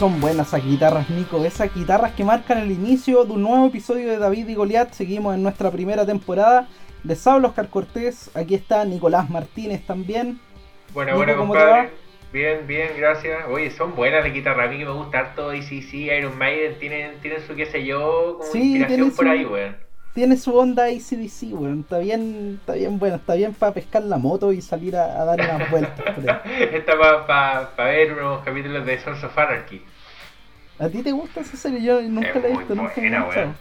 son buenas esas guitarras, Nico. Esas guitarras que marcan el inicio de un nuevo episodio de David y Goliat. Seguimos en nuestra primera temporada. Les hablo Oscar Cortés. Aquí está Nicolás Martínez también. Bueno, bueno, compadre. Bien, bien, gracias. Oye, son buenas las guitarras. A mí que me gusta harto ACC, Iron Maiden. Tienen, tienen su qué sé yo, como inspiración por ahí, weón. Tiene su onda ACDC, weón. Está bien, está bien bueno. Está bien para pescar la moto y salir a, dar unas vueltas. Está para pa, pa ver unos capítulos de Sons of Anarchy. ¿A ti te gusta esa serie? Yo nunca la he visto, nunca la he visto.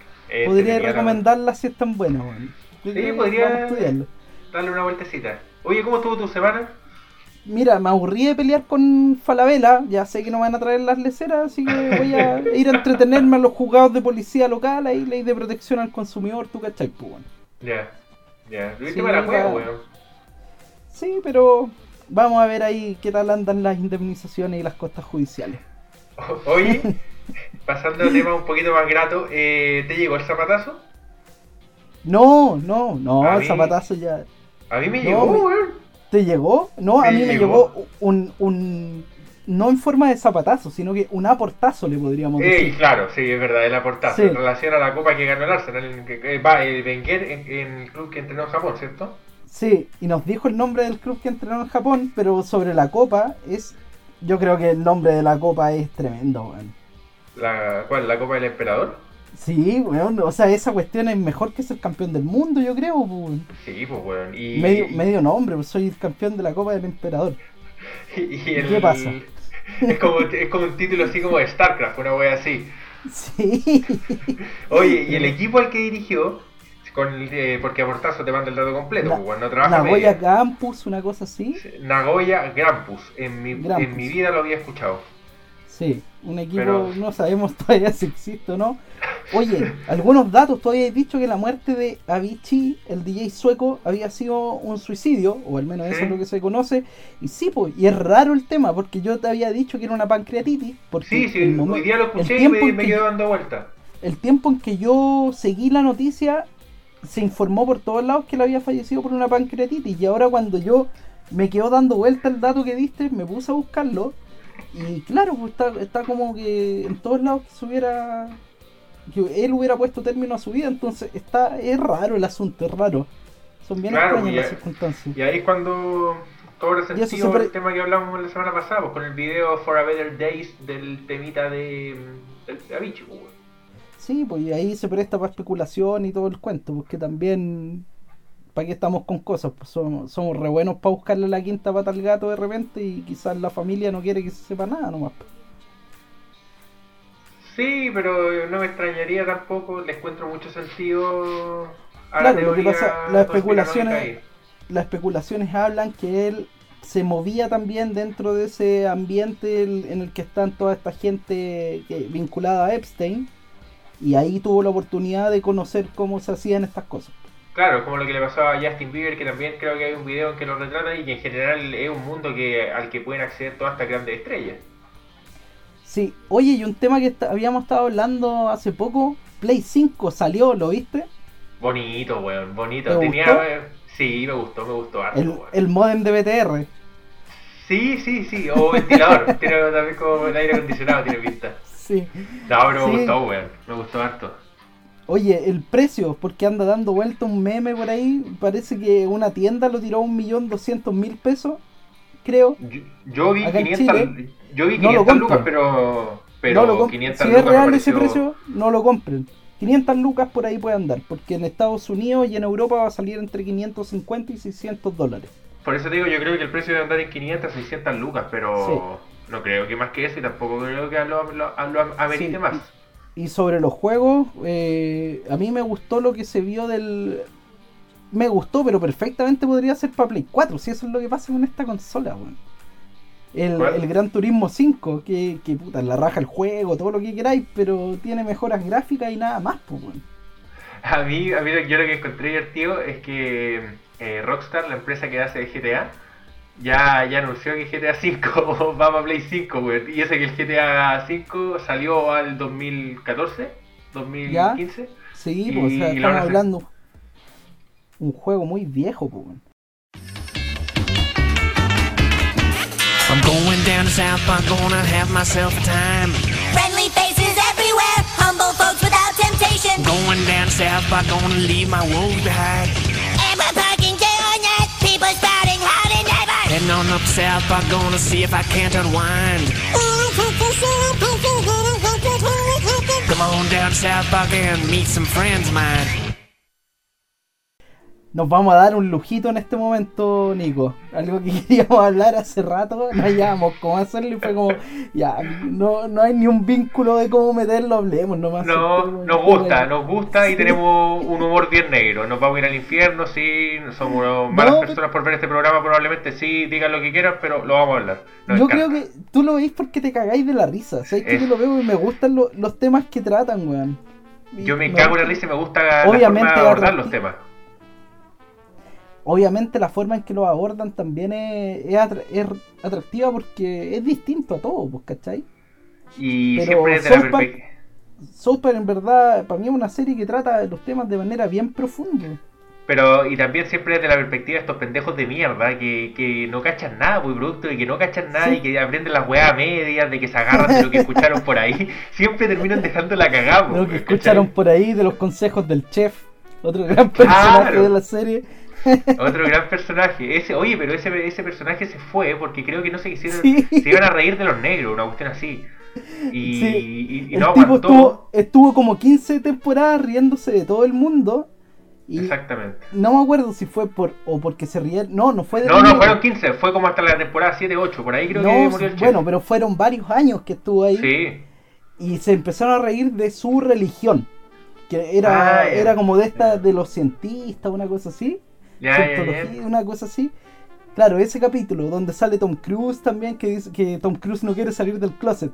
Podría recomendarla si es tan buena, weón. Sí, podría darle una vueltecita. Oye, ¿cómo estuvo tu semana? Mira, me aburrí de pelear con Falabella, ya sé que no van a traer las leceras, así que voy a ir a entretenerme a los juzgados de policía local, ahí ley de protección al consumidor, tú cachai, pues Ya, ya, lo sí, para la weón. Sí, pero vamos a ver ahí qué tal andan las indemnizaciones y las costas judiciales. Oye, pasando al tema un poquito más grato, eh, ¿te llegó el zapatazo? No, no, no, el zapatazo ya. A mí me llegó, weón. ¿Te llegó? No, a mí me llegó un, un, No en forma de zapatazo, sino que un aportazo le podríamos decir. Sí, claro, sí, es verdad, el aportazo. En relación a la copa que ganó el Arsenal, el, va, el Wenger en, el club que entrenó en Japón, ¿cierto? Sí, y nos dijo el nombre del club que entrenó en Japón, pero sobre la copa es. Yo creo que el nombre de la copa es tremendo, weón. ¿La, ¿Cuál? ¿La copa del emperador? Sí, weón, o sea, esa cuestión es mejor que ser campeón del mundo, yo creo, weón. Sí, pues, weón. Y... Medio, medio nombre, pues soy campeón de la Copa del Emperador. ¿Y, ¿Qué pasa? Es como, es como un título así como de StarCraft, una wea así. Sí. Oye, y el equipo al que dirigió, con eh, porque a Portazo te manda el dato completo, pues, weón, no trabaja Nagoya Campus, una cosa así. Nagoya Grampus, en mi, en mi vida lo había escuchado. Sí, un equipo, no sabemos todavía si existe o no. Oye, algunos datos, todavía he dicho que la muerte de Avicii, el DJ sueco, había sido un suicidio, o al menos eso es lo que se conoce. Y sí, pues, y es raro el tema, porque yo te había dicho que era una pancreatitis. Porque sí, sí, hoy día lo escuché y me, me dando vuelta. El tiempo en que yo seguí la noticia, se informó por todos lados que él había fallecido por una pancreatitis. Y ahora cuando yo me quedo dando vuelta el dato que diste, me puse a buscarlo y claro, pues está, está como que en todos lados que se hubiera. que él hubiera puesto término a su vida, entonces está es raro el asunto, es raro. Son bien extrañas las circunstancias. Y ahí es cuando todo el sentido el tema que hablamos la semana pasada, pues, con el video For a Better Days del temita de, de Avicii, pues, Sí, pues y ahí se presta para especulación y todo el cuento, porque también ¿para qué estamos con cosas? Pues somos, somos re buenos para buscarle la quinta pata al gato de repente y quizás la familia no quiere que se sepa nada nomás. Sí, pero no me extrañaría tampoco, le encuentro mucho sentido a la teoría. Lo que pasa, las especulaciones, las especulaciones hablan que él se movía también dentro de ese ambiente en el que están toda esta gente vinculada a Epstein y ahí tuvo la oportunidad de conocer cómo se hacían estas cosas. Claro, como lo que le pasó a Justin Bieber, que también creo que hay un video en que lo retrata y que en general es un mundo que al que pueden acceder todas estas grandes estrellas. Sí, oye, y un tema que habíamos estado hablando hace poco, Play 5 salió, ¿lo viste? Bonito, weón, bonito. Tenía, sí, me gustó, me gustó harto, el, el modem de BTR. Sí, sí, sí, o ventilador, tiene también como el aire acondicionado, tiene vista. Sí. No, pero me gustó, weón, me gustó harto. Oye, el precio, porque anda dando vuelta un meme por ahí, parece que una tienda lo tiró a un millón doscientos mil pesos, creo. Yo, vi 500, yo vi 500 lucas, pero, pero no lo 500 si es real ese precio, no lo compren. 500 lucas por ahí puede andar, porque en Estados Unidos y en Europa va a salir entre 550 y 600 dólares. Por eso te digo, yo creo que el precio debe andar en 500 600 lucas, pero no creo que más que eso y tampoco creo que lo, lo, amerite más. Y sobre los juegos, eh, a mí me gustó lo que se vio del. Me gustó, pero perfectamente podría ser para Play 4, si eso es lo que pasa con esta consola, weón. El, el, Gran Turismo 5, que, que, puta, la raja el juego, todo lo que queráis, pero tiene mejoras gráficas y nada más, pues, weón. A mí, a mí yo lo que encontré divertido es que eh, Rockstar, la empresa que hace GTA, ya, ya anunció que GTA V va para Play 5, güey. Y ese que el GTA V salió al 2014, 2015. ¿Ya? Sí, pues, o sea, estamos hablando. Se... Un juego muy viejo, pues. I'm going down to South Park, gonna have myself a time. Friendly faces everywhere, humble folks without temptation. I'm going down to South Park, gonna leave my woes behind. And we're parking day or night, people spouting high. Heading on up south by gonna see if I can't unwind. Come on down south by and meet some friends of mine. Nos vamos a dar un lujito en este momento, Nico. Algo que queríamos hablar hace rato, no hallábamos cómo hacerlo y fue como, ya, no, no hay ni un vínculo de cómo meterlo, hablemos nomás. No, nos gusta, nos gusta y Sí. tenemos un humor bien negro. Nos vamos a ir al infierno, sí, somos unas malas No, personas por ver este programa, probablemente sí, digan lo que quieran, pero lo vamos a hablar. Nos Yo encanta. creo que tú lo veis porque te cagáis de la risa. ¿Sabes que yo lo veo y me gustan lo- los temas que tratan, weón? Yo me cago en la risa y me gusta la Obviamente forma de abordar los temas. Obviamente la forma en que lo abordan también es, es atra- es atractiva porque es distinto a todo, pues, ¿cachai? Y Pero siempre desde la South Park- perspectiva. South Park en verdad para mí es una serie que trata los temas de manera bien profunda. Pero, y también siempre desde la perspectiva de estos pendejos de mierda que, que no cachan nada, muy producto de que no cachan nada Sí. y que aprenden las weas a medias, de que se agarran de lo que escucharon por ahí. Siempre terminan dejando la cagada, Lo que ¿cachai? escucharon por ahí de los consejos del chef, otro gran personaje Claro. de la serie. Otro gran personaje. Ese, oye, pero ese, ese personaje se fue porque creo que no se quisieron. Sí. Se iban a reír de los negros, una cuestión así. Y, Sí. y- y El no tipo estuvo, estuvo como 15 temporadas riéndose de todo el mundo. Y Exactamente. no me acuerdo si fue por o porque se rieron. No, no fue de No, no, fueron 15, fue como hasta la temporada 7, 8, por ahí creo No, que murió el bueno, pero fueron varios años que estuvo ahí. Sí, y se empezaron a reír de su religión que era Ah, era como de esta de los cientistas una cosa así una cosa así claro ese capítulo donde sale Tom Cruise también que dice que Tom Cruise no quiere salir del closet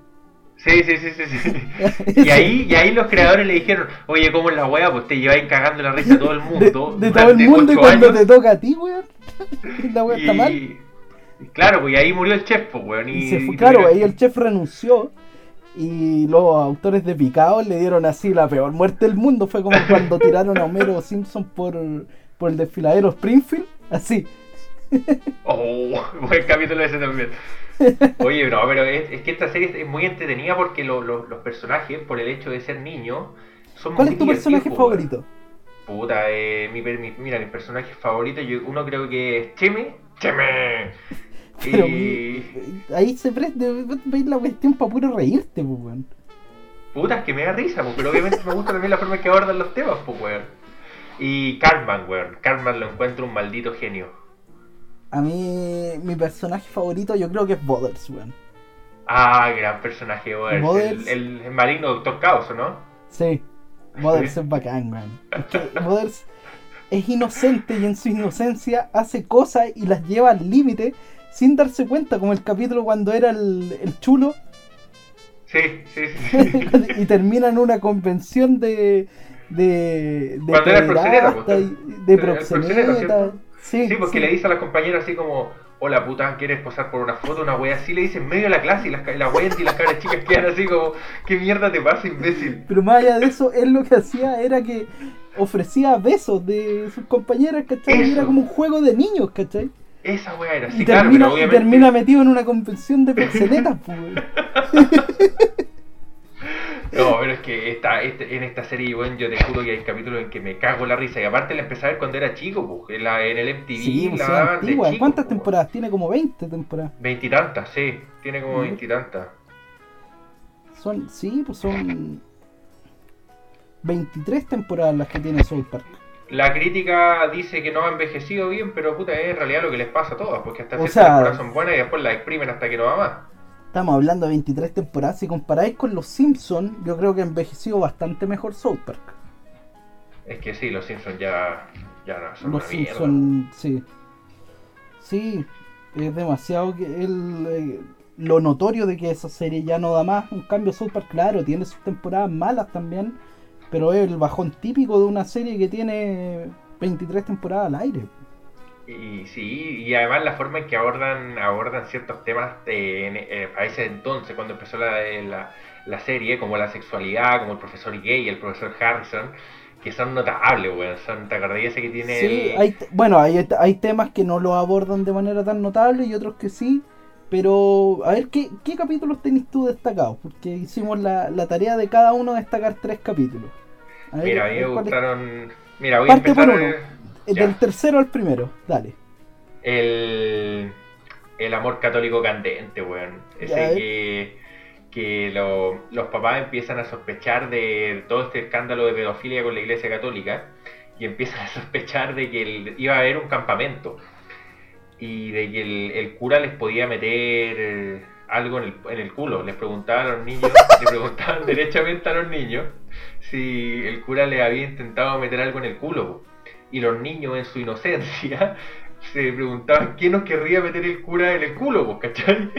Sí, sí, sí, sí, sí. Y ahí, y ahí los creadores le dijeron, oye, ¿cómo es la wea? Pues te lleváis cagando la risa a todo el mundo. de todo el mundo y cuando años". te toca a ti weón la wea está mal y, y Claro, pues y ahí murió el chef, pues, weón. Y, y y claro ahí el chef renunció y los autores de Picao le dieron así la peor muerte del mundo fue como cuando tiraron a Homero Simpson por por el desfiladero Springfield así Oh, buen capítulo ese también. Oye, no, pero es, es que esta serie es muy entretenida porque lo- lo- los personajes, por el hecho de ser niños, son ¿Cuál muy es tu personaje favorito? Puta, eh, mi, mi- mira, mi personaje favorito, yo, uno creo que es Cheme. Cheme. Pero Y... ahí se veis la cuestión para puro reírte, pues, weón. Puta, es que me da risa, pues, pero obviamente me gusta también la forma en que abordan los temas, pues, weón. Y Cartman, weón. Cartman lo encuentro un maldito genio. A mí, mi personaje favorito yo creo que es Bothers, weón. Ah, gran personaje, weón. Mothers. El, el, maligno Doctor Caos, ¿o ¿no? Sí, Bothers Sí. es bacán, weón. Es que Bothers es inocente y en su inocencia hace cosas y las lleva al límite sin darse cuenta, como el capítulo cuando era el, el chulo Sí, sí, sí. sí. y termina en una convención de. De. de Cuando era proxeneta, pues, de proxeneta. Sí, Sí, porque sí. le dice a las compañeras así como, hola puta, ¿quieres posar por una foto? Una wea así, le dice en medio de la clase y las, la wea y las cabras chicas quedan así como, ¿qué mierda te pasa, imbécil? Pero más allá de eso, él lo que hacía era que ofrecía besos de sus compañeras, ¿cachai? Y Eso. era como un juego de niños, ¿cachai? Esa wea era así, y, claro, termina, y termina metido en una convención de proxenetas, pues. No, pero es que esta, este- en esta serie, bueno, yo te juro que hay capítulos en que me cago la risa. Y aparte la empecé a ver cuando era chico, pues, en, la, en el MTV Sí, pues, la de chico, ¿Cuántas pues. temporadas? Tiene como 20 temporadas. Veintitantas, sí, tiene como veintitantas. Son, sí, pues son 23 temporadas las que tiene South Park. La crítica dice que no ha envejecido bien, pero puta, es en realidad lo que les pasa a todas, porque hasta ciertas temporadas son buenas y después las exprimen hasta que no va más. Estamos hablando de 23 temporadas. Si comparáis con los Simpsons, yo creo que ha envejecido bastante mejor South Park. Es que sí, los Simpsons ya, ya no son Los una mierda. Simpsons, sí. Sí, es demasiado que el, eh, lo notorio de que esa serie ya no da más. En cambio, South Park, claro, tiene sus temporadas malas también. Pero es el bajón típico de una serie que tiene 23 temporadas al aire. Y sí, y además la forma en que abordan abordan ciertos temas de, en- eh, a ese entonces, cuando empezó la, la, la serie, como la sexualidad, como el profesor gay, el profesor Harrison, que son notables, weón. Son, ¿Te acordás ese que tiene Sí, el- hay, te- bueno, hay, hay temas que no lo abordan de manera tan notable y otros que sí. Pero, a ver, ¿qué, qué capítulos tenés tú destacados? Porque hicimos la, la tarea de cada uno destacar tres capítulos. A ver, Mira, a mí me gustaron. Mira, voy Parte a empezar. Eh, ya. Del tercero al primero, dale. el, el amor católico candente, weón. Ese eh. que, que lo- los papás empiezan a sospechar de todo este escándalo de pedofilia con la iglesia católica y empiezan a sospechar de que el- iba a haber un campamento y de que el, el cura les podía meter algo en el, en el culo. Les preguntaban a los niños, le preguntaban derechamente a los niños si el cura les había intentado meter algo en el culo. Y los niños en su inocencia se preguntaban quién nos querría meter el cura en el culo, pues, ¿cachai?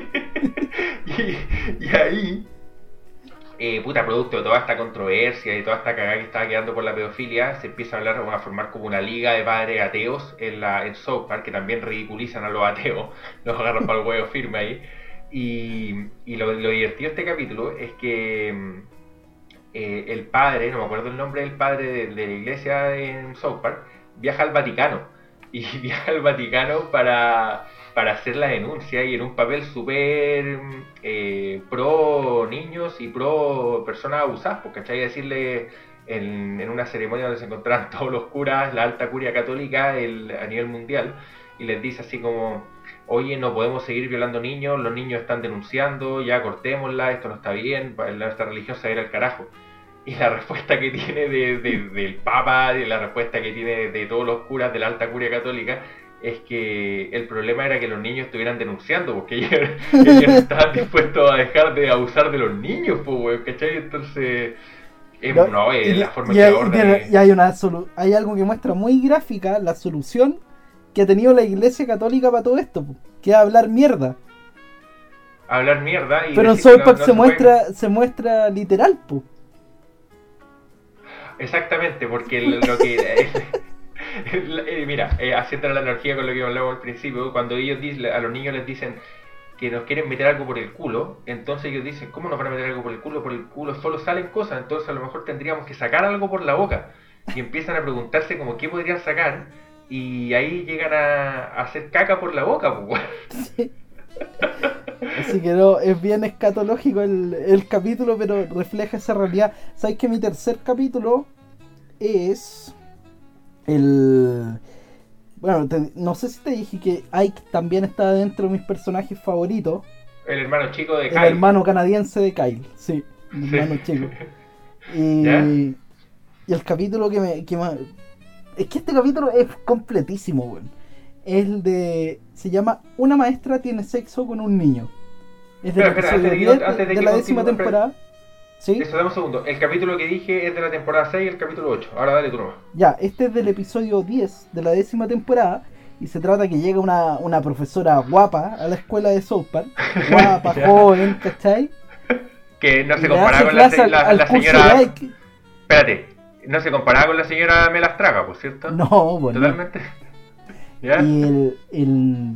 y, ahí, eh, puta, producto de toda esta controversia y toda esta cagada que estaba quedando por la pedofilia, se empieza a hablar, a formar como una liga de padres ateos en, la, en South Park, que también ridiculizan a los ateos, los agarran para el huevo firme ahí. Y, y lo, divertido de este capítulo es que eh, el padre, no me acuerdo el nombre del padre de la iglesia en South Park, viaja al Vaticano. Y viaja al Vaticano para, para hacer la denuncia y en un papel súper eh, pro niños y pro personas abusadas, porque ¿cachai? Decirle en, en una ceremonia donde se encontraban todos los curas, la alta curia católica a nivel mundial, y les dice así como, oye, no podemos seguir violando niños, los niños están denunciando, ya cortémosla, esto no está bien, nuestra religión se va a ir al carajo. Y la respuesta que tiene de- de- del Papa, y la respuesta que tiene de, todos los curas de la alta curia católica, es que el problema era que los niños estuvieran denunciando, porque ellos, ellos no estaban dispuestos a dejar de abusar de los niños, pues, ¿cachai? Entonces, eh, No, no, eh, y- la forma y que es- y hay una solu- hay algo que muestra muy gráfica la solución que ha tenido la iglesia católica para todo esto, po, que es hablar mierda. hablar mierda y Pero en no- no se, muestra, se muestra literal, po. Exactamente, porque lo, que... eh, mira, eh, haciendo la analogía con lo que hablamos al principio, cuando ellos dicen, a los niños les dicen que nos quieren meter algo por el culo, entonces ellos dicen, ¿cómo nos van a meter algo por el culo? Por el culo solo salen cosas, entonces a lo mejor tendríamos que sacar algo por la boca. Y empiezan a preguntarse como qué podrían sacar, y ahí llegan a, a hacer caca por la boca, pues. Así que no, es bien escatológico el, el capítulo, pero refleja esa realidad. ¿Sabes que mi tercer capítulo es el... Bueno, te- no sé si te dije que Ike también está dentro de mis personajes favoritos. El hermano chico de El Kyle. hermano canadiense de Kyle, sí, el Sí. hermano chico. Y, ¿Ya? y el capítulo que me, que me- Es que este capítulo es completísimo, weón. Es el de... Se llama Una maestra tiene sexo con un niño. Es del Espera, espera, episodio antes de que- 10 de, antes de de que la décima temporada. ¿Sí? Eso, dame un segundo. El capítulo que dije es de la temporada 6 y el capítulo 8. Ahora dale tú nomás. Ya, este es del episodio 10 de la décima temporada y se trata que llega una, una profesora guapa a la escuela de South Park, guapa, joven, ¿cachai? Que no se comparaba con la, la- al la señora. Espérate, no se comparaba con la señora Melastraga, por cierto. No, bueno. Totalmente. Y el, el-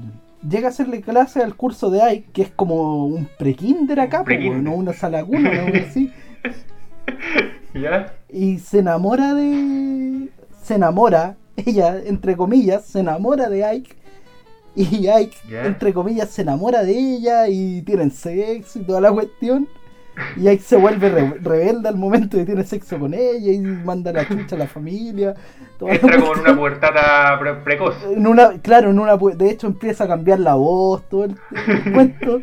llega a hacerle clase al curso de Ike, que es como un pre-kinder acá, Pre-kinder. no una sala cuna, una wea así. ¿Ya? Y se enamora de. Se enamora, ella, entre comillas, se enamora de Ike. Y Ike, entre comillas, se enamora de ella y tienen sexo y toda la cuestión. Y Ike se vuelve re- rebelde al momento de tener sexo con ella y manda la chucha a la familia. Entra como en una puertata pre- precoz. En una, claro, en una, de hecho empieza a cambiar la voz, todo el, el cuento.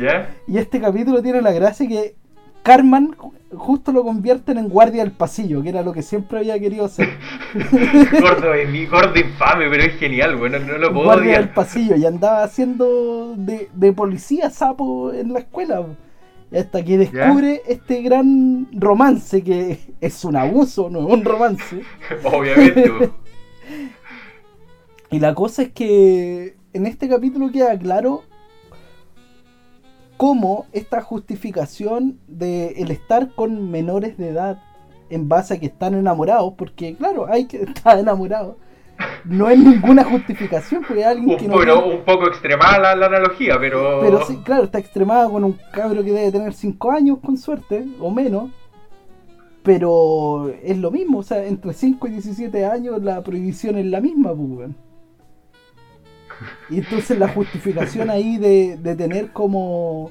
¿Ya? Y este capítulo tiene la gracia que Carmen ju- justo lo convierten en guardia del pasillo, que era lo que siempre había querido hacer. Gordo, mi gordo infame, pero es genial, bueno, no lo puedo guardia del pasillo y andaba haciendo de, de policía sapo en la escuela. Hasta que descubre este gran romance que es un abuso, no es un romance. Obviamente. Y la cosa es que en este capítulo queda claro cómo esta justificación de el estar con menores de edad en base a que están enamorados, porque claro, hay que estar enamorado, no es ninguna justificación, porque alguien que Un, no bueno, tiene- un poco extremada la, la analogía, pero. Pero sí, claro, está extremada con un cabro que debe tener 5 años con suerte, o menos. Pero es lo mismo, o sea, entre 5 y 17 años la prohibición es la misma, pues. Y entonces la justificación ahí de, de tener como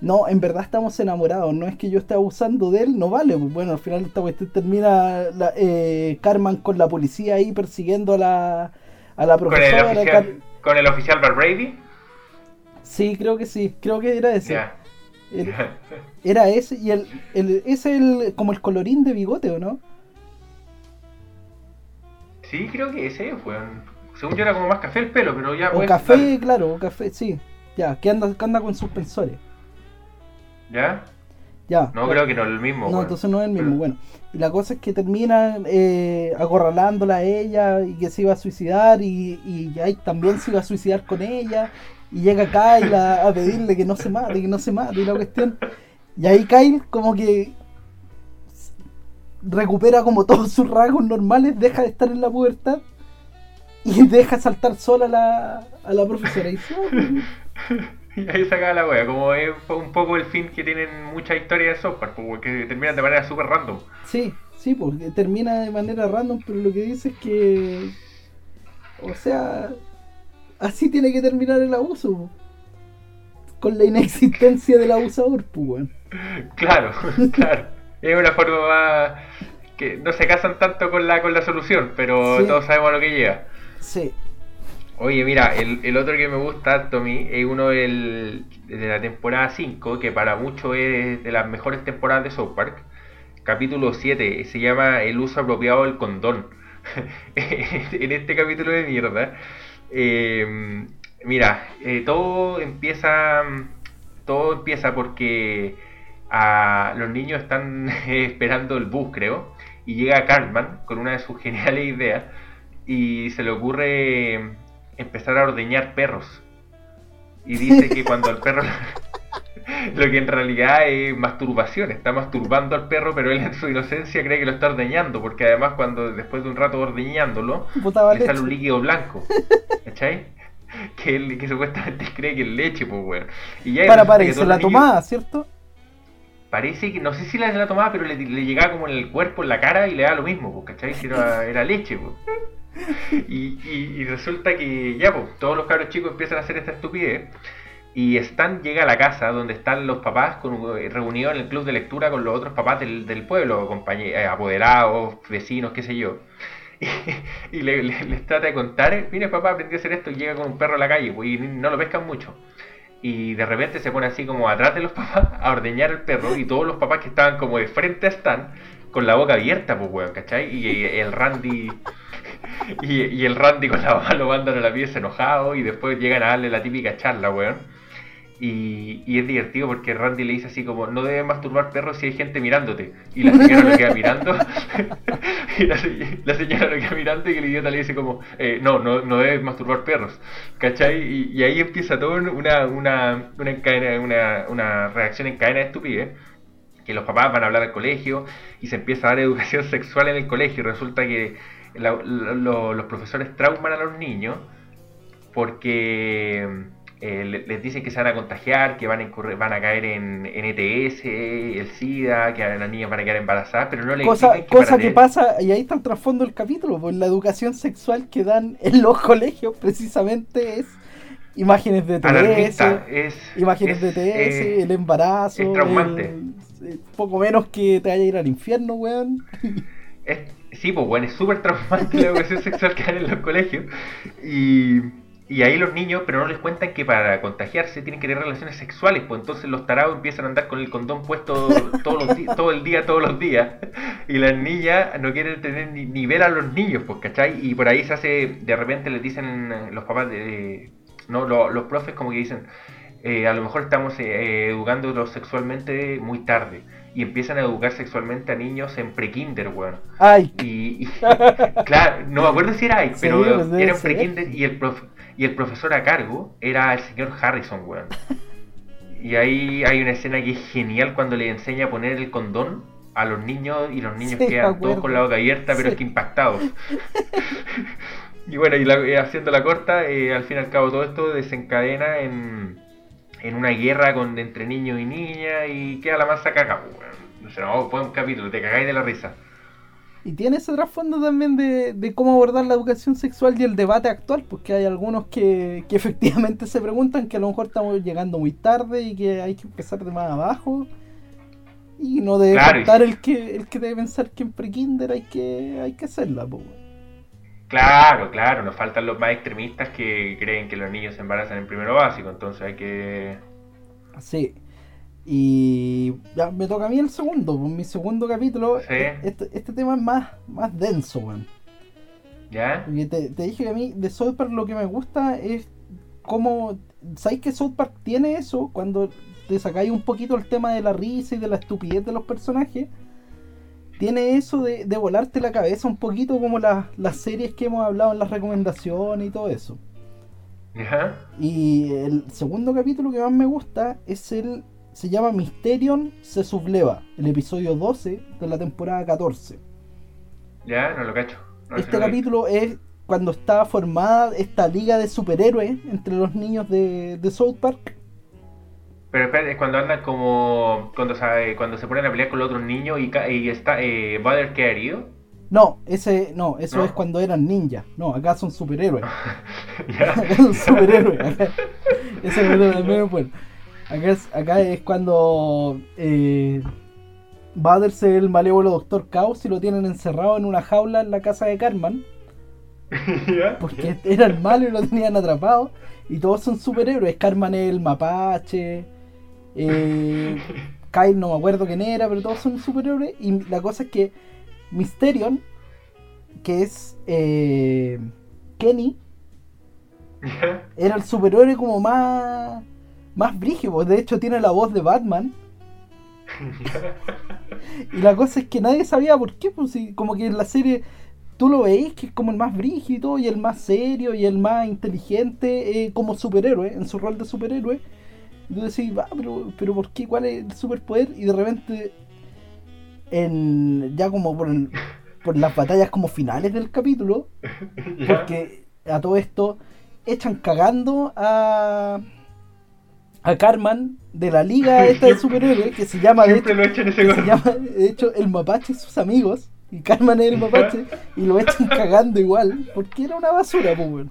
no, en verdad estamos enamorados, no es que yo esté abusando de él, no vale. Bueno, al final esta cuestión termina la, eh, Carman con la policía ahí persiguiendo a la, a la Con el profesora. oficial, Car- con el oficial Bar Brady. Sí, creo que sí, creo que era ese. El- era ese y el, el ese el como el colorín de bigote, ¿o no? Sí, creo que ese fue. Según yo era como más café el pelo, pero ya O pues, café, dale. claro, o café, sí. Ya, que anda, que anda con suspensores. ¿Ya? Ya. No, creo que no es el mismo. No, entonces no es el mismo. Bueno, y la cosa es que terminan eh, acorralándola a ella y que se iba a suicidar y, y Jake también se iba a suicidar con ella. Y llega Kyle a, a pedirle que no se mate, que no se mate y la cuestión. Y ahí Kyle como que recupera como todos sus rasgos normales, deja de estar en la pubertad y deja saltar sola a la, a la profesora. Y dice, "Ah, pues, Y ahí sacaba la wea, como es un poco el fin que tienen muchas historias de software, porque terminan de manera súper random. Sí, sí, porque termina de manera random, pero lo que dice es que. O sea. Así tiene que terminar el abuso. Con la inexistencia del abusador, pues. Claro, claro. Es una forma más que no se casan tanto con la con la solución, pero Sí. todos sabemos a lo que llega. Sí. Oye, mira, el, otro que me gusta mí es uno del, de la temporada 5, que para muchos es de las mejores temporadas de South Park. Capítulo 7, se llama El uso apropiado del condón. en este capítulo de mierda, eh, mira, eh, todo empieza todo empieza porque los niños están esperando el bus, creo, y llega Cartman con una de sus geniales ideas y se le ocurre empezar a ordeñar perros. Y dice que cuando el perro... Lo que en realidad es masturbación, está masturbando al perro, pero él en su inocencia cree que lo está ordeñando, porque además cuando después de un rato ordeñándolo, Botaba le sale un líquido blanco, ¿cachai? Que, él, que supuestamente cree que es leche, pues weón. Y ya Para, para, y se la niños- tomaba, ¿cierto? Parece que, no sé si la, la tomaba, pero le, le llegaba como en el cuerpo, en la cara y le da lo mismo, pues, ¿cachai? Que era, era leche, pues. Y, resulta que ya, pues, todos los cabros chicos empiezan a hacer esta estupidez. Y Stan llega a la casa donde están los papás eh, reunidos en el club de lectura con los otros papás del, del pueblo, eh, apoderados, vecinos, qué sé yo. Y, le- les trata de contar, mire papá, aprendí a hacer esto y llega con un perro a la calle, pues, y no lo pescan mucho. Y de repente se pone así como atrás de los papás a ordeñar el perro y todos los papás que estaban como de frente a Stan con la boca abierta, pues weón, ¿cachai? Y el Randy y, el Randy con la mamá lo mandan a la pieza enojado y después llegan a darle la típica charla, weón. Y, es divertido porque Randy le dice así como, no debes masturbar perros si hay gente mirándote. Y la señora lo queda mirando. y la, la señora lo queda mirando y el idiota le dice como, eh, no, no, no debes masturbar perros. ¿Cachai? Y, y ahí empieza todo una, una, una, reacción en cadena de que los papás van a hablar al colegio y se empieza a dar educación sexual en el colegio y resulta que la- la- lo- los profesores trauman a los niños porque eh, le- les dicen que se van a contagiar, que van a, incurrir- van a caer en, en ETS, el SIDA, que las niñas van a quedar embarazadas, pero no le Cosa, que cosa que tener- pasa, y ahí está el trasfondo del capítulo, pues la educación sexual que dan en los colegios precisamente es imágenes de alarmista, TS, es, imágenes es, de TS, eh, el embarazo, es traumante. el- poco menos que te vaya a ir al infierno, weón. Es- sí, pues bueno, es súper traumante la educación sexual que dan en los colegios. Y, y ahí los niños, pero no les cuentan que para contagiarse tienen que tener relaciones sexuales, pues entonces los tarados empiezan a andar con el condón puesto todos los todo el día, todos los días. Y las niñas no quieren tener ni, ni ver a los niños, pues, ¿cachai? Y por ahí se hace, de repente les dicen eh, los papás, de, no, lo- los profes como que dicen, eh, a lo mejor estamos eh, educándolos sexualmente muy tarde. Y empiezan a educar sexualmente a niños en pre-kinder, weón. Ay, Y, y- claro, no me acuerdo si era Ike, Sí, pero debe era ser. pre-kinder y el, prof- y el profesor a cargo era el señor Harrison, weón. Y ahí hay una escena que es genial cuando le enseña a poner el condón a los niños y los niños Sí, quedan todos con la boca abierta, pero Sí. es que impactados. y bueno, y la- eh, haciendo la corta, eh, al fin y al cabo todo esto desencadena en, en una guerra con, entre niños y niñas y queda la masa caga, pues, weón. No sé, no, fue un capítulo, te cagáis de la risa. Y tiene ese trasfondo también de, de cómo abordar la educación sexual y el debate actual, porque hay algunos que, que efectivamente se preguntan que a lo mejor estamos llegando muy tarde y que hay que empezar de más abajo. Y no debe Claro, faltar el que el que debe pensar que en pre-kinder hay que, hay que hacerla, weón. Claro, claro, nos faltan los más extremistas que creen que los niños se embarazan en primero básico, entonces hay que... Sí. Y ya me toca a mí el segundo, pues mi segundo capítulo. Sí. e- Este, este tema es más, más denso, weón. ¿Ya? Porque te, te dije que a mí de South Park lo que me gusta es cómo. ¿Sabéis que South Park tiene eso? Cuando te sacáis un poquito el tema de la risa y de la estupidez de los personajes. Tiene eso de, de volarte la cabeza un poquito como las, las series que hemos hablado en las recomendaciones y todo eso. ¿Ya? Y el segundo capítulo que más me gusta es el. Se llama Mysterion se subleva, el episodio 12 de la temporada 14. ¿Ya? No lo cacho. No, Este vi. capítulo es cuando está formada esta liga de superhéroes entre los niños de, de South Park. Pero espera, es cuando andan como... Cuando, se- cuando se ponen a pelear con los otros niños y, y está... Eh, Butter queda herido. No, ese no, eso ¿No? es cuando eran ninjas. No, acá son superhéroes. Acá son superhéroes. Acá, ese es bueno. Acá es, acá es cuando eh, Butters es el malévolo Doctor Caos y lo tienen encerrado en una jaula en la casa de Carmen. Porque era el malo y lo tenían atrapado. Y todos son superhéroes. Carmen es el mapache. Eh, Kyle no me acuerdo quién era, pero todos son superhéroes. Y la cosa es que Mysterion, que es eh, Kenny, era el superhéroe como más más brígido. pues, De hecho tiene la voz de Batman. Y la cosa es que nadie sabía por qué, pues si como que en la serie tú lo veis que es como el más brígido y el más serio y el más inteligente eh, como superhéroe, en su rol de superhéroe. Y tú decís, va, pero, pero ¿por qué? ¿Cuál es el superpoder? Y de repente, en, ya como por, el- por las batallas como finales del capítulo, porque a todo esto echan cagando a a Carmen de la liga esta de superhéroes que se llama de hecho, lo echan ese que se gol. llama de hecho el mapache y sus amigos y Carmen es el mapache y lo echan cagando igual porque era una basura pues.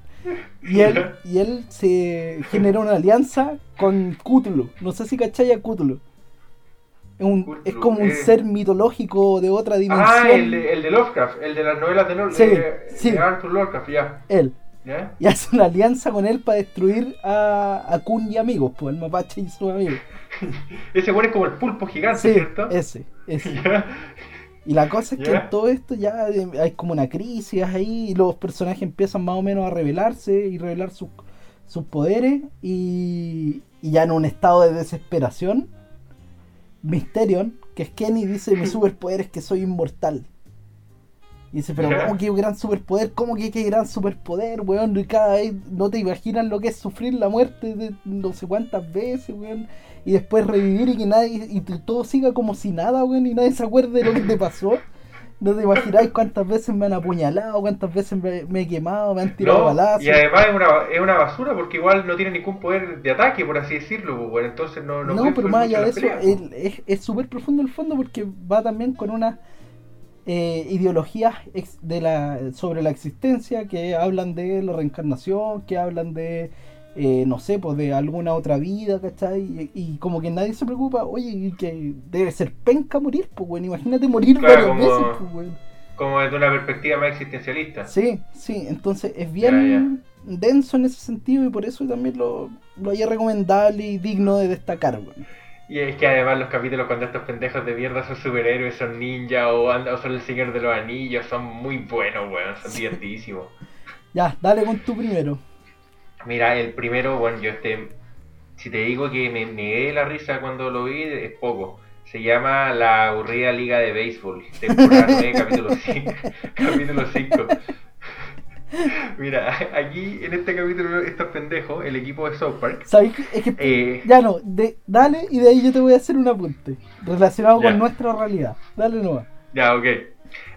Y él y él se generó una alianza con Cthulhu no sé si cachai a Cthulhu es, un- Cthulhu, es como un eh. ser mitológico de otra dimensión Ah, el de, el de Lovecraft, el de las novelas de, Lo- Sí, de- sí. de Arthur Lovecraft, ya. él ¿Ya? y hace una alianza con él para destruir a, a Kun y amigos, pues el mapache y sus amigos. Ese güey es como el pulpo gigante, Sí, ¿cierto? ese, ese. ¿Ya? Y la cosa es que en todo esto ya eh, hay como una crisis ahí y los personajes empiezan más o menos a revelarse y revelar sus, sus poderes y, y ya en un estado de desesperación, Mysterion, que es Kenny, dice mi superpoder es que soy inmortal. Y dice, pero. ¿cómo que gran superpoder? ¿Cómo que qué gran superpoder, weón? Y cada vez no te imaginas lo que es sufrir la muerte de no sé cuántas veces, weón. Y después revivir y que nadie, y todo siga como si nada, weón, y nadie se acuerde de lo que te pasó. No te imagináis cuántas veces me han apuñalado, cuántas veces me, me he quemado, me han tirado No, balazos. y además es una, es una basura porque igual no tiene ningún poder de ataque, por así decirlo, pues, bueno, entonces no, no, No, pero más allá de eso, el- es súper profundo el fondo porque va también con unas eh, ideologías de la, sobre la existencia que hablan de la reencarnación, que hablan de, eh, no sé, pues de alguna otra vida, ¿cachai? Y, y como que nadie se preocupa, oye, y que debe ser penca morir, pues, bueno, imagínate morir Claro, varias como- veces, pues, weón. como desde una perspectiva más existencialista. Sí, sí, entonces es bien denso en ese sentido y por eso también lo, lo recomendable y digno de destacar, weón. Y es que además los capítulos cuando estos pendejos de mierda son superhéroes, son ninjas o, o son el señor de los anillos, son muy buenos, weón, son divertidísimos. Ya, dale con tu primero. Mira, el primero, bueno, yo este, si te digo que me negué la risa cuando lo vi, es poco. Se llama La aburrida liga de béisbol, temporada 9, capítulo 5. capítulo 5. Mira, aquí en este capítulo, estos pendejos, el equipo de South Park, ¿Sabes? Es que eh, ya no, de, dale y de ahí yo te voy a hacer un apunte relacionado Ya. con nuestra realidad. Dale nomás. Ya, ok.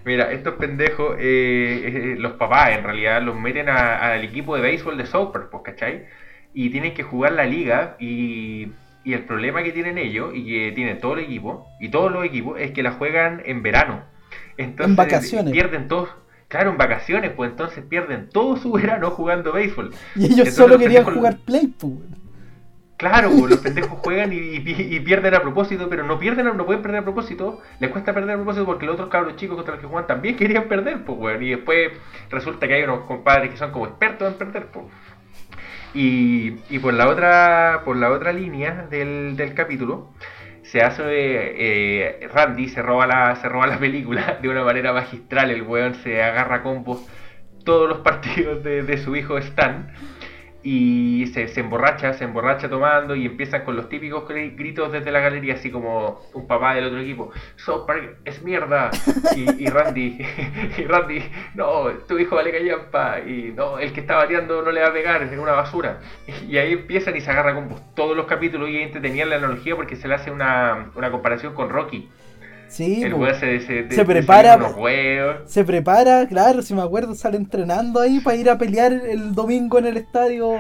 Mira, estos pendejos, eh, eh, los papás en realidad los meten al equipo de béisbol de Park, pues, ¿cachai? Y tienen que jugar la liga y, y el problema que tienen ellos y que tienen todo el equipo y todos los equipos es que la juegan en verano. Entonces, En vacaciones. Pierden todos. Claro, en vacaciones, pues entonces pierden todo su verano jugando béisbol. Y ellos Entonces solo querían pendejos- jugar Play, pues. Claro, pues, los pendejos juegan y, y- pierden a propósito, pero no pierden, no pueden perder a propósito. Les cuesta perder a propósito porque los otros cabros chicos contra los que juegan también querían perder, pues, weón. Y después resulta que hay unos compadres que son como expertos en perder, pues. Y, y por la otra por la otra línea del, capítulo se hace eh, Randy se roba la se roba la película de una manera magistral el weón se agarra combos todos los partidos de, de su hijo Stan y se, emborracha, se emborracha tomando y empiezan con los típicos gri- gritos desde la galería, así como un papá del otro equipo, South Park es mierda, y, Randy, y Randy, no, tu hijo vale callampa, y no, el que está bateando no le va a pegar, es una basura. Y ahí empiezan y se agarra con todos los capítulos y ahí la analogía porque se le hace una, una comparación con Rocky. Sí, El po. weón se, se, Se prepara- unos huevos. Se prepara, claro, si me acuerdo, sale entrenando ahí para ir a pelear el domingo en el estadio.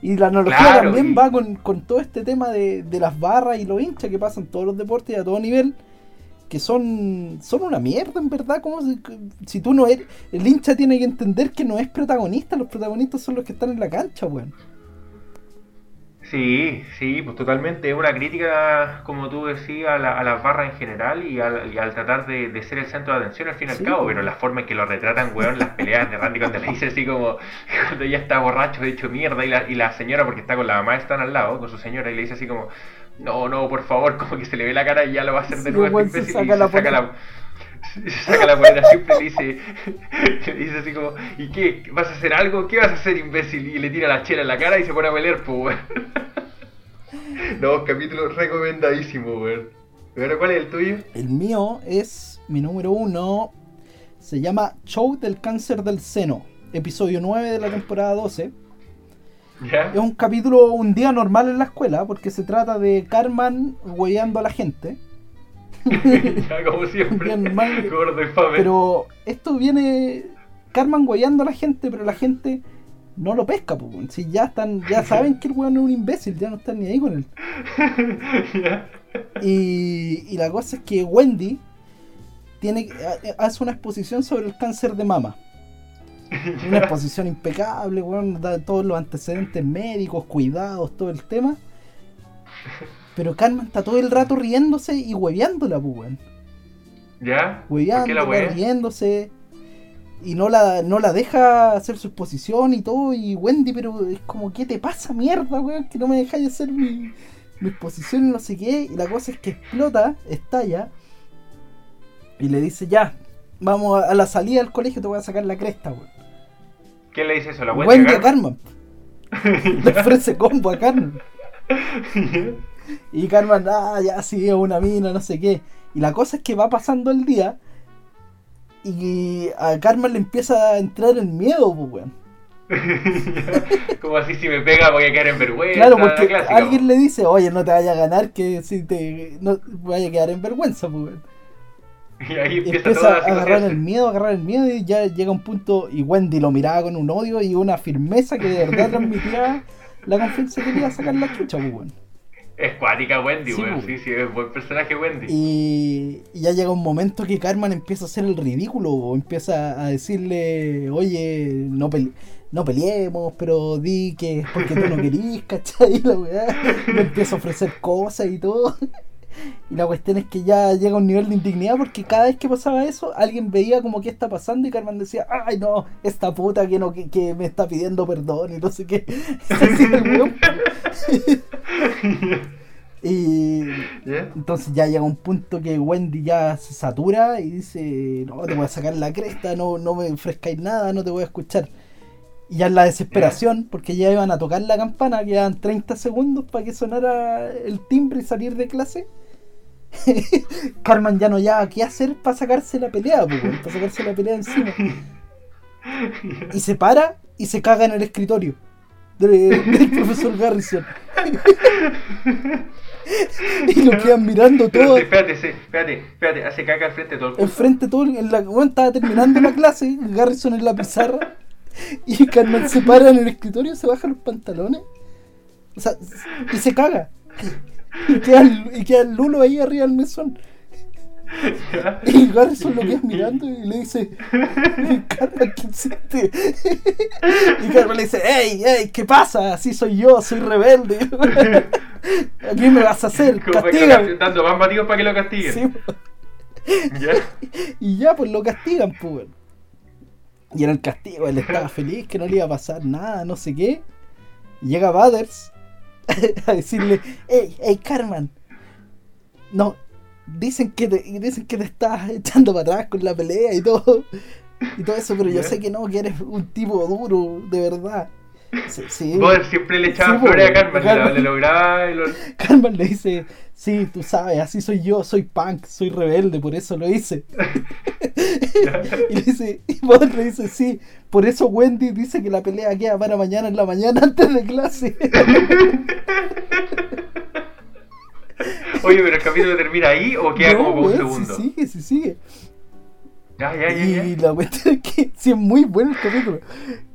Y la analogía Claro, también y- va con, con todo este tema de, de las barras y los hinchas que pasan todos los deportes y a todo nivel. Que son, son una mierda, en verdad. como si, si tú no eres. El hincha tiene que entender que no es protagonista, los protagonistas son los que están en la cancha, weón. Sí, sí, pues totalmente. Es una crítica, como tú decías, a, la- a las barras en general y al, y al tratar de, de ser el centro de atención al fin y al cabo, pues. pero la forma en que lo retratan, weón, las peleas de Randy cuando le dice así como, cuando ya está borracho, hecho mierda, y la, y la señora, porque está con la mamá, están al lado, con su señora, y le dice así como, no, no, por favor, como que se le ve la cara y ya lo va a hacer de Sí, nuevo, este se imbécil, y saca la se saca la... Se saca la polera siempre y le dice, le dice así como, ¿y qué? ¿Vas a hacer algo? ¿Qué vas a hacer, imbécil? Y le tira la chela en la cara y se pone a pelear, pues, weón. No, capítulo recomendadísimo, weón. ¿Pero cuál es el tuyo? El mío es mi número uno. Se llama Show del cáncer del seno. Episodio 9 de la temporada 12. ¿Ya? Es un capítulo, un día normal en la escuela, porque se trata de Carmen hueveando a la gente. ya, como siempre. Bien, mal. Gordo. Pero esto viene Carmen hueveando a la gente, pero la gente no lo pesca, pues. Si ya están, ya saben que el weón es un imbécil, ya no están ni ahí con él. Y, y la cosa es que Wendy tiene, ha- hace una exposición sobre el cáncer de mama. Una exposición impecable, weón, da todos los antecedentes médicos, cuidados, todo el tema. Pero Carmen está todo el rato riéndose y hueveándola, pues, weón. ¿Ya? ¿Por qué la Hueveándola, riéndose. Y no la, no la deja hacer su exposición y todo. Y Wendy, pero es como, ¿qué te pasa, mierda, weón? Que no me dejáis hacer mi, mi exposición y no sé qué. Y la cosa es que explota, estalla. Y le dice, ya, vamos a, a la salida del colegio, te voy a sacar la cresta, weón. ¿Quién le dice eso? ¿La Wendy Wendy a Carmen. Le ofrece combo a Carmen. Y Carmen, ah, ya sí, una mina, no sé qué. Y la cosa es que va pasando el día y a Carmen le empieza a entrar el miedo, pues, weón. Como así, si me pega voy a quedar en vergüenza. Claro, la porque clásica, alguien po. le dice, oye, no te vayas a ganar, que si te no vaya a quedar en vergüenza, pues, weón. Y ahí empieza, empieza a agarrar el miedo, a agarrar el miedo y ya llega un punto y Wendy lo miraba con un odio y una firmeza que de verdad transmitía la confianza que quería sacar la chucha, pues, weón. Es cuática Wendy, Sí, weón. Sí, sí, es buen personaje Wendy. Y, y ya llega un momento que Carmen empieza a hacer el ridículo, o empieza a decirle, oye, no, pele- no peleemos, pero di que es porque tú no querís, ¿cachai? La weá. Le empieza a ofrecer cosas y todo. Y la cuestión es que ya llega a un nivel de indignidad porque cada vez que pasaba eso, alguien veía como qué está pasando y Carmen decía, ay no, esta puta que no que, que me está pidiendo perdón y no sé qué. Y entonces ya llega un punto que Wendy ya se satura y dice, no, te voy a sacar la cresta, no, no me ofrezcáis nada, no te voy a escuchar. Y ya en la desesperación, porque ya iban a tocar la campana, quedaban 30 segundos para que sonara el timbre y salir de clase. Carmen ya no ya qué hacer para sacarse la pelea, para sacarse la pelea encima. Y se para y se caga en el escritorio de- del profesor Garrison. y lo quedan mirando sí, espérate, espérate, espérate, hace caca al frente de todo el. Enfrente todo, en la, bueno, estaba terminando la clase, Garrison en la pizarra, y Carmen se para en el escritorio, se baja los pantalones, o sea, y se caga. Y queda, el- y queda el Lulo ahí arriba del mesón. ¿Ya? Y Garrison lo queda mirando y le dice, Carmen, ¿qué hiciste? Y Carmen le dice, ¡Ey, ey, qué pasa? Así soy yo, soy rebelde. ¿A qué me vas a hacer? Castígame. dando más motivos para que lo castiguen. Sí, po. ¿Ya? y ya, pues lo castigan, pues. Y era el castigo, él estaba feliz que no le iba a pasar nada, no sé qué. Llega Butters a decirle, ¡Ey, ey, Carmen! No, dicen que te, dicen que te estás echando para atrás con la pelea y todo. Y todo eso, pero yo sé que no, que eres un tipo duro, de verdad. Sí, sí. Vos siempre le echabas Sí, flores a Carmen, le- Carmen. le lograba y lo... Carmen le dice, sí, tú sabes, así soy yo, soy punk, soy rebelde, por eso lo hice. y le dice, y Bud le dice, sí, por eso Wendy dice que la pelea queda para mañana en la mañana antes de clase. Oye, pero el capítulo termina ahí o queda No, como por un segundo. Sí sigue, sí sigue. Ya, ya, ya, Y la cuestión es que sí es muy bueno el capítulo.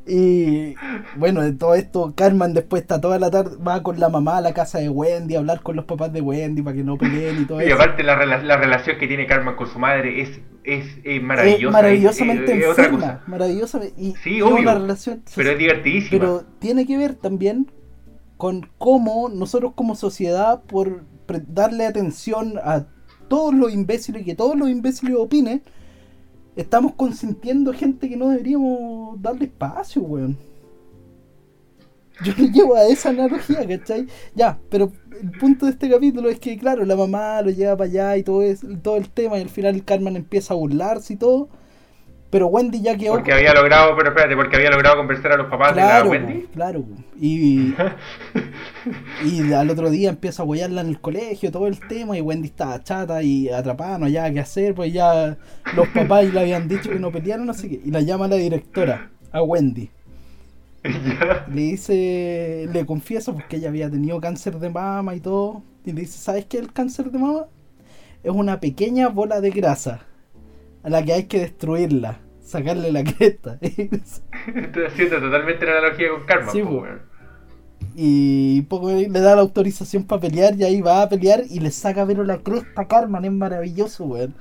Y bueno, de todo esto, Carmen después está toda la tarde, va con la mamá a la casa de Wendy a hablar con los papás de Wendy para que no peleen y todo Y eso. aparte la, rela- la relación que tiene Carmen con su madre es, es, es maravillosa. Eh, maravillosamente es, es enferma, maravillosamente. Y, Sí, y obvio, una relación. Pero es divertidísima. pero tiene que ver también con cómo nosotros como sociedad, por darle atención a todos los imbéciles y que todos los imbéciles opinen, estamos consintiendo gente que no deberíamos darle espacio, weón. Yo le llevo a esa analogía, ¿cachai? Ya, pero el punto de este capítulo es que, claro, la mamá lo lleva para allá y todo, es, todo el tema, y al final Carmen empieza a burlarse y todo. Pero Wendy ya quedó. Porque había logrado, pero espérate, porque había logrado convencer a los papás Claro, de la Wendy. claro. Y, y al otro día empieza a apoyarla en el colegio, todo el tema, y Wendy estaba chata y atrapada, no había qué hacer, pues ya los papás le habían dicho que no pelearon, no sé qué. Y la llama la directora, a Wendy. Le dice, le confieso porque ella había tenido cáncer de mama y todo. Y le dice, ¿sabes qué es el cáncer de mama? Es una pequeña bola de grasa a la que hay que destruirla, sacarle la cresta. Estoy haciendo totalmente la analogía con Karma. Sí, po, y poco le da la autorización para pelear y ahí va a pelear y le saca pero la cresta a Carmen, es maravilloso, weón.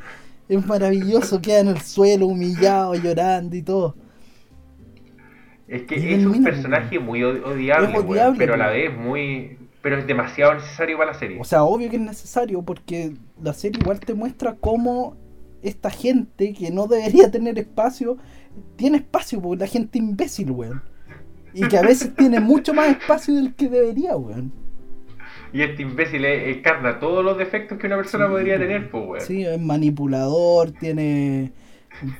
Es maravilloso, queda en el suelo humillado, llorando y todo. Es que Y es un personaje muy od- odiable, Es weón, odiable, pero a la vez muy... Pero es demasiado necesario para la serie. O sea, obvio que es necesario porque la serie igual te muestra cómo esta gente que no debería tener espacio, tiene espacio, porque la gente imbécil, weón. Y que a veces tiene mucho más espacio del que debería, weón. Y este imbécil encarna todos los defectos que una persona Sí, podría tener, pues, weón. Sí, es manipulador, tiene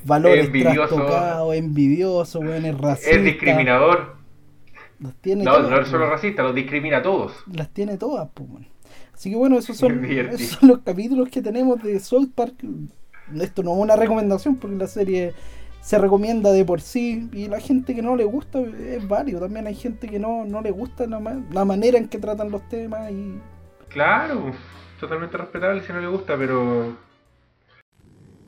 valores Envidioso. trastocados, envidioso, weón, es racista. Es discriminador. Las tiene No, todas, no es solo racista, los discrimina a todos. Las tiene todas, pues, weón. Así que bueno, esos son, esos son los capítulos que tenemos de South Park. Esto no es una recomendación porque la serie se recomienda de por sí y la gente que no le gusta es válido. También hay gente que no, no le gusta la, ma- la manera en que tratan los temas y Claro, totalmente respetable si no le gusta, pero...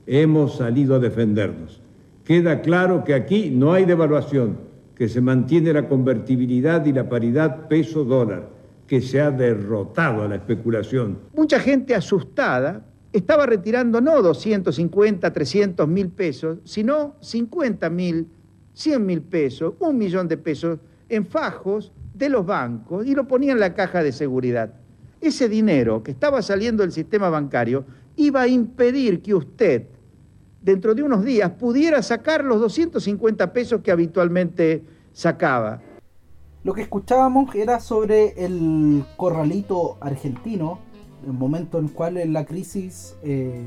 Hemos salido a defendernos. Queda claro que aquí no hay devaluación, que se mantiene la convertibilidad y la paridad peso-dólar, que se ha derrotado a la especulación. Mucha gente asustada estaba retirando no 250, 300 mil pesos, sino 50 mil, 100 mil pesos, un millón de pesos en fajos de los bancos y lo ponía en la caja de seguridad. Ese dinero que estaba saliendo del sistema bancario iba a impedir que usted, dentro de unos días, pudiera sacar los 250 pesos que habitualmente sacaba. Lo que escuchábamos era sobre el corralito argentino, momento en el cual en la crisis, eh,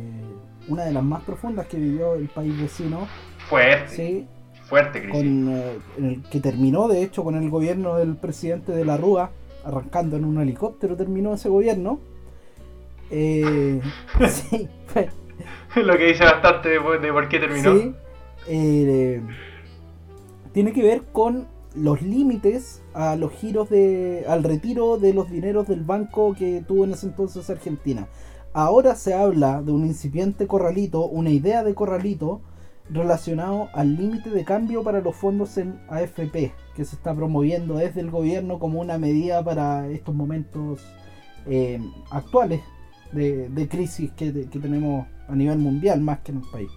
una de las más profundas que vivió el país vecino, Fuerte, ¿sí? fuerte crisis. con, eh, el que terminó de hecho con el gobierno del presidente de la Rúa, arrancando en un helicóptero terminó ese gobierno. Eh, sí, fue- Lo que dice bastante de, de por qué terminó. Sí, tiene que ver con los límites a los giros de al retiro de los dineros del banco que tuvo en ese entonces Argentina. Ahora se habla de un incipiente corralito, una idea de corralito relacionado al límite de cambio para los fondos en AFP, que se está promoviendo desde el gobierno como una medida para estos momentos eh, actuales de, de crisis que, que tenemos a nivel mundial más que en el país.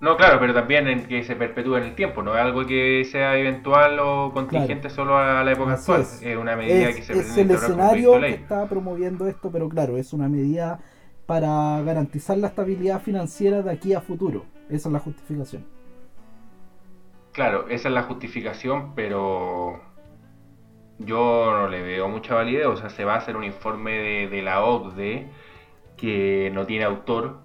No, claro, pero también en que se perpetúe en el tiempo, no es algo que sea eventual o contingente solo a la época Así actual. es. Es. una medida Es, que se es el escenario que ley. está promoviendo esto, pero claro, es una medida para garantizar la estabilidad financiera de aquí a futuro. Esa es la justificación. Claro, esa es la justificación, pero yo no le veo mucha validez. O sea, se va a hacer un informe de, de la OCDE que no tiene autor,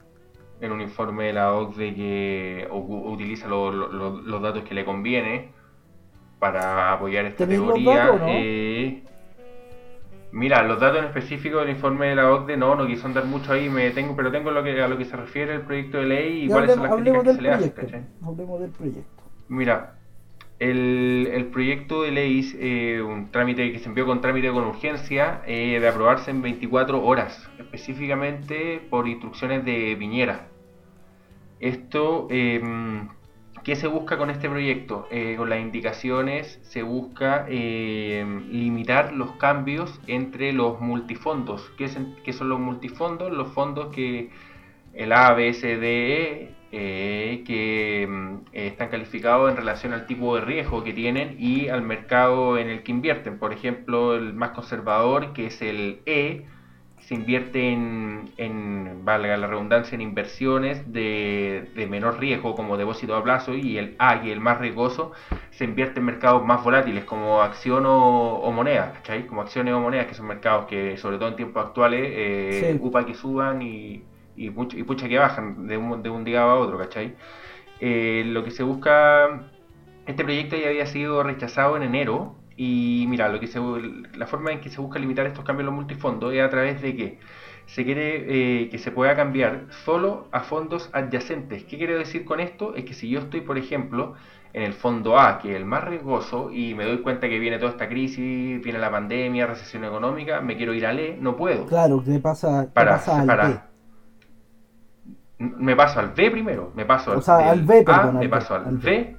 en un informe de la OCDE que utiliza lo- lo- lo- los datos que le conviene para apoyar esta ¿Tenéis los teoría. datos o no? eh, mira, los datos en específico del informe de la OCDE no, no quiso andar mucho ahí, me tengo, pero tengo lo que, a lo que se refiere el proyecto de ley y cuáles son las críticas que se le hacen. Hablemos del proyecto. Mira, el, el proyecto de ley es eh, un trámite que se envió con trámite con urgencia eh, de aprobarse en 24 horas, específicamente por instrucciones de Piñera. Esto, eh, ¿qué se busca con este proyecto? Eh, con las indicaciones se busca eh, limitar los cambios entre los multifondos. ¿Qué, qué son los multifondos? Los fondos que el A, B, C, D, E, eh, que eh, están calificados en relación al tipo de riesgo que tienen y al mercado en el que invierten. Por ejemplo, el más conservador, que es el E, se invierte en, en, valga la redundancia, en inversiones de, de menor riesgo como depósito a plazo y el A, es el más riesgoso, se invierte en mercados más volátiles como acción o, o moneda, ¿cachai? Como acciones o monedas, que son mercados que sobre todo en tiempos actuales, eh, Sí. upa que suban y, y, pucha, y pucha que bajan de un, de un día a otro, ¿cachai? Eh, lo que se busca, este proyecto ya había sido rechazado en enero y mira, lo que se, la forma en que se busca limitar estos cambios en los multifondos es a través de que se quiere eh, que se pueda cambiar solo a fondos adyacentes. ¿Qué quiero decir con esto? Es que si yo estoy, por ejemplo, en el fondo A, que es el más riesgoso, y me doy cuenta que viene toda esta crisis, viene la pandemia, recesión económica, me quiero ir al E, no puedo. Claro, te pasa, Para, pasa al para- B. Me paso al B primero, me paso al, O sea, del al B, perdón, me al paso al al B. B,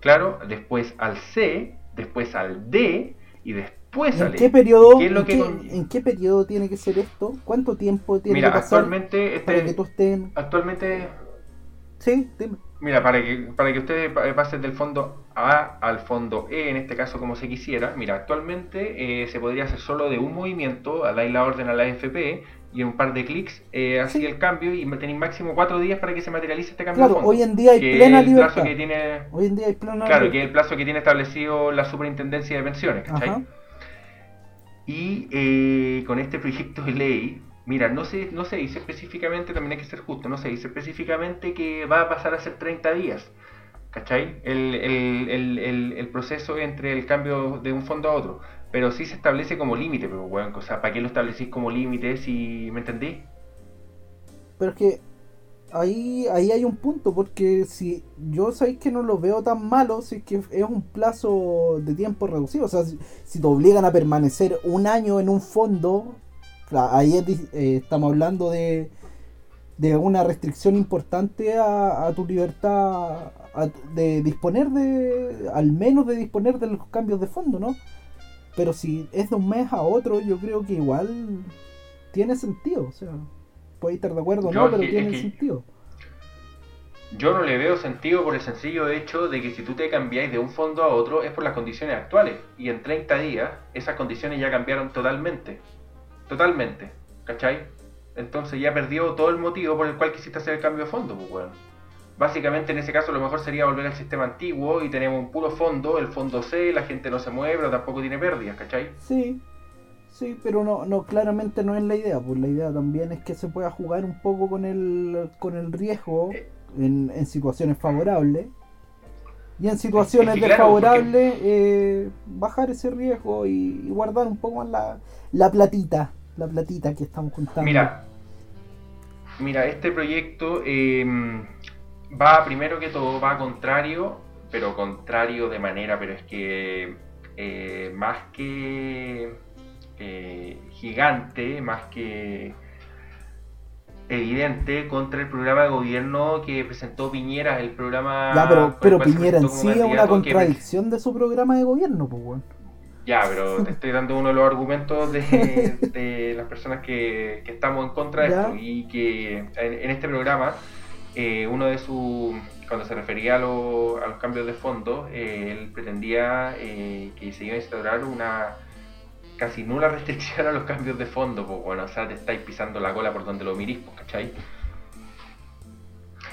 claro, después al C, después al D y después ¿En al qué E. periodo, ¿Qué es lo en, que qué, con- en qué periodo tiene que ser esto? ¿Cuánto tiempo tiene Mira, que pasar actualmente para este, que tú estés en... actualmente Sí, dime. Mira, para que, para que ustedes pa- pasen del fondo A al fondo E, en este caso como se quisiera, mira, actualmente eh, se podría hacer solo de un movimiento, a la orden a la AFP, y en un par de clics eh, así Sí. el cambio, y tenéis máximo cuatro días para que se materialice este cambio Claro, de fondo. hoy en día hay plena libertad. que tiene, Hoy en día hay plena claro, que es el plazo que tiene establecido la Superintendencia de Pensiones, ¿cachai? Ajá. Y eh, con este proyecto de ley, mira, no se, no se dice específicamente, también hay que ser justo, no se dice específicamente que va a pasar a ser 30 días, ¿cachai? El, el, el proceso entre el cambio de un fondo a otro, pero sí se establece como límite, pero bueno, o sea, ¿para qué lo establecís como límite si me entendí? Pero es que ahí, ahí hay un punto, porque si yo sabéis que no lo veo tan malo, si es que es un plazo de tiempo reducido. O sea, si, te obligan a permanecer un año en un fondo, ahí es eh, estamos hablando de, de una restricción importante a, a tu libertad de disponer de, al menos de disponer de los cambios de fondo, ¿no? Pero si es de un mes a otro, yo creo que igual tiene sentido, o sea, puede estar de acuerdo o no, pero que- tiene es que- sentido. Yo no le veo sentido por el sencillo hecho de que si tú te cambiáis de un fondo a otro es por las condiciones actuales. Y en 30 días esas condiciones ya cambiaron totalmente. Totalmente. ¿Cachai? Entonces ya perdió todo el motivo por el cual quisiste hacer el cambio de fondo, pues weón. Básicamente en ese caso lo mejor sería volver al sistema antiguo y tenemos un puro fondo, el fondo C, la gente no se mueve, pero tampoco tiene pérdidas, ¿cachai? Sí, sí, pero no, no, claramente no es la idea, pues la idea también es que se pueda jugar un poco con el, con el riesgo en, en situaciones favorables. Y en situaciones claro, desfavorables, eh, bajar ese riesgo y, y guardar un poco más la, la platita, la platita que estamos contando. Mira, mira, este proyecto eh, va primero que todo, va contrario, pero contrario de manera, pero es que eh, más que eh, gigante, más que evidente contra el programa de gobierno que presentó Piñera, el programa... Ya, pero, Piñera en sí es una que- contradicción de su programa de gobierno, pues weón. Ya, pero te estoy dando uno de los argumentos de, de las personas que, que estamos en contra de Ya. esto y que en, en este programa eh, uno de sus cuando se refería a, lo- a los cambios de fondo eh, él pretendía eh, que se iba a instaurar una casi nula restricción a los cambios de fondo pues bueno o sea te estáis pisando la cola por donde lo mirís pues, ¿cachai?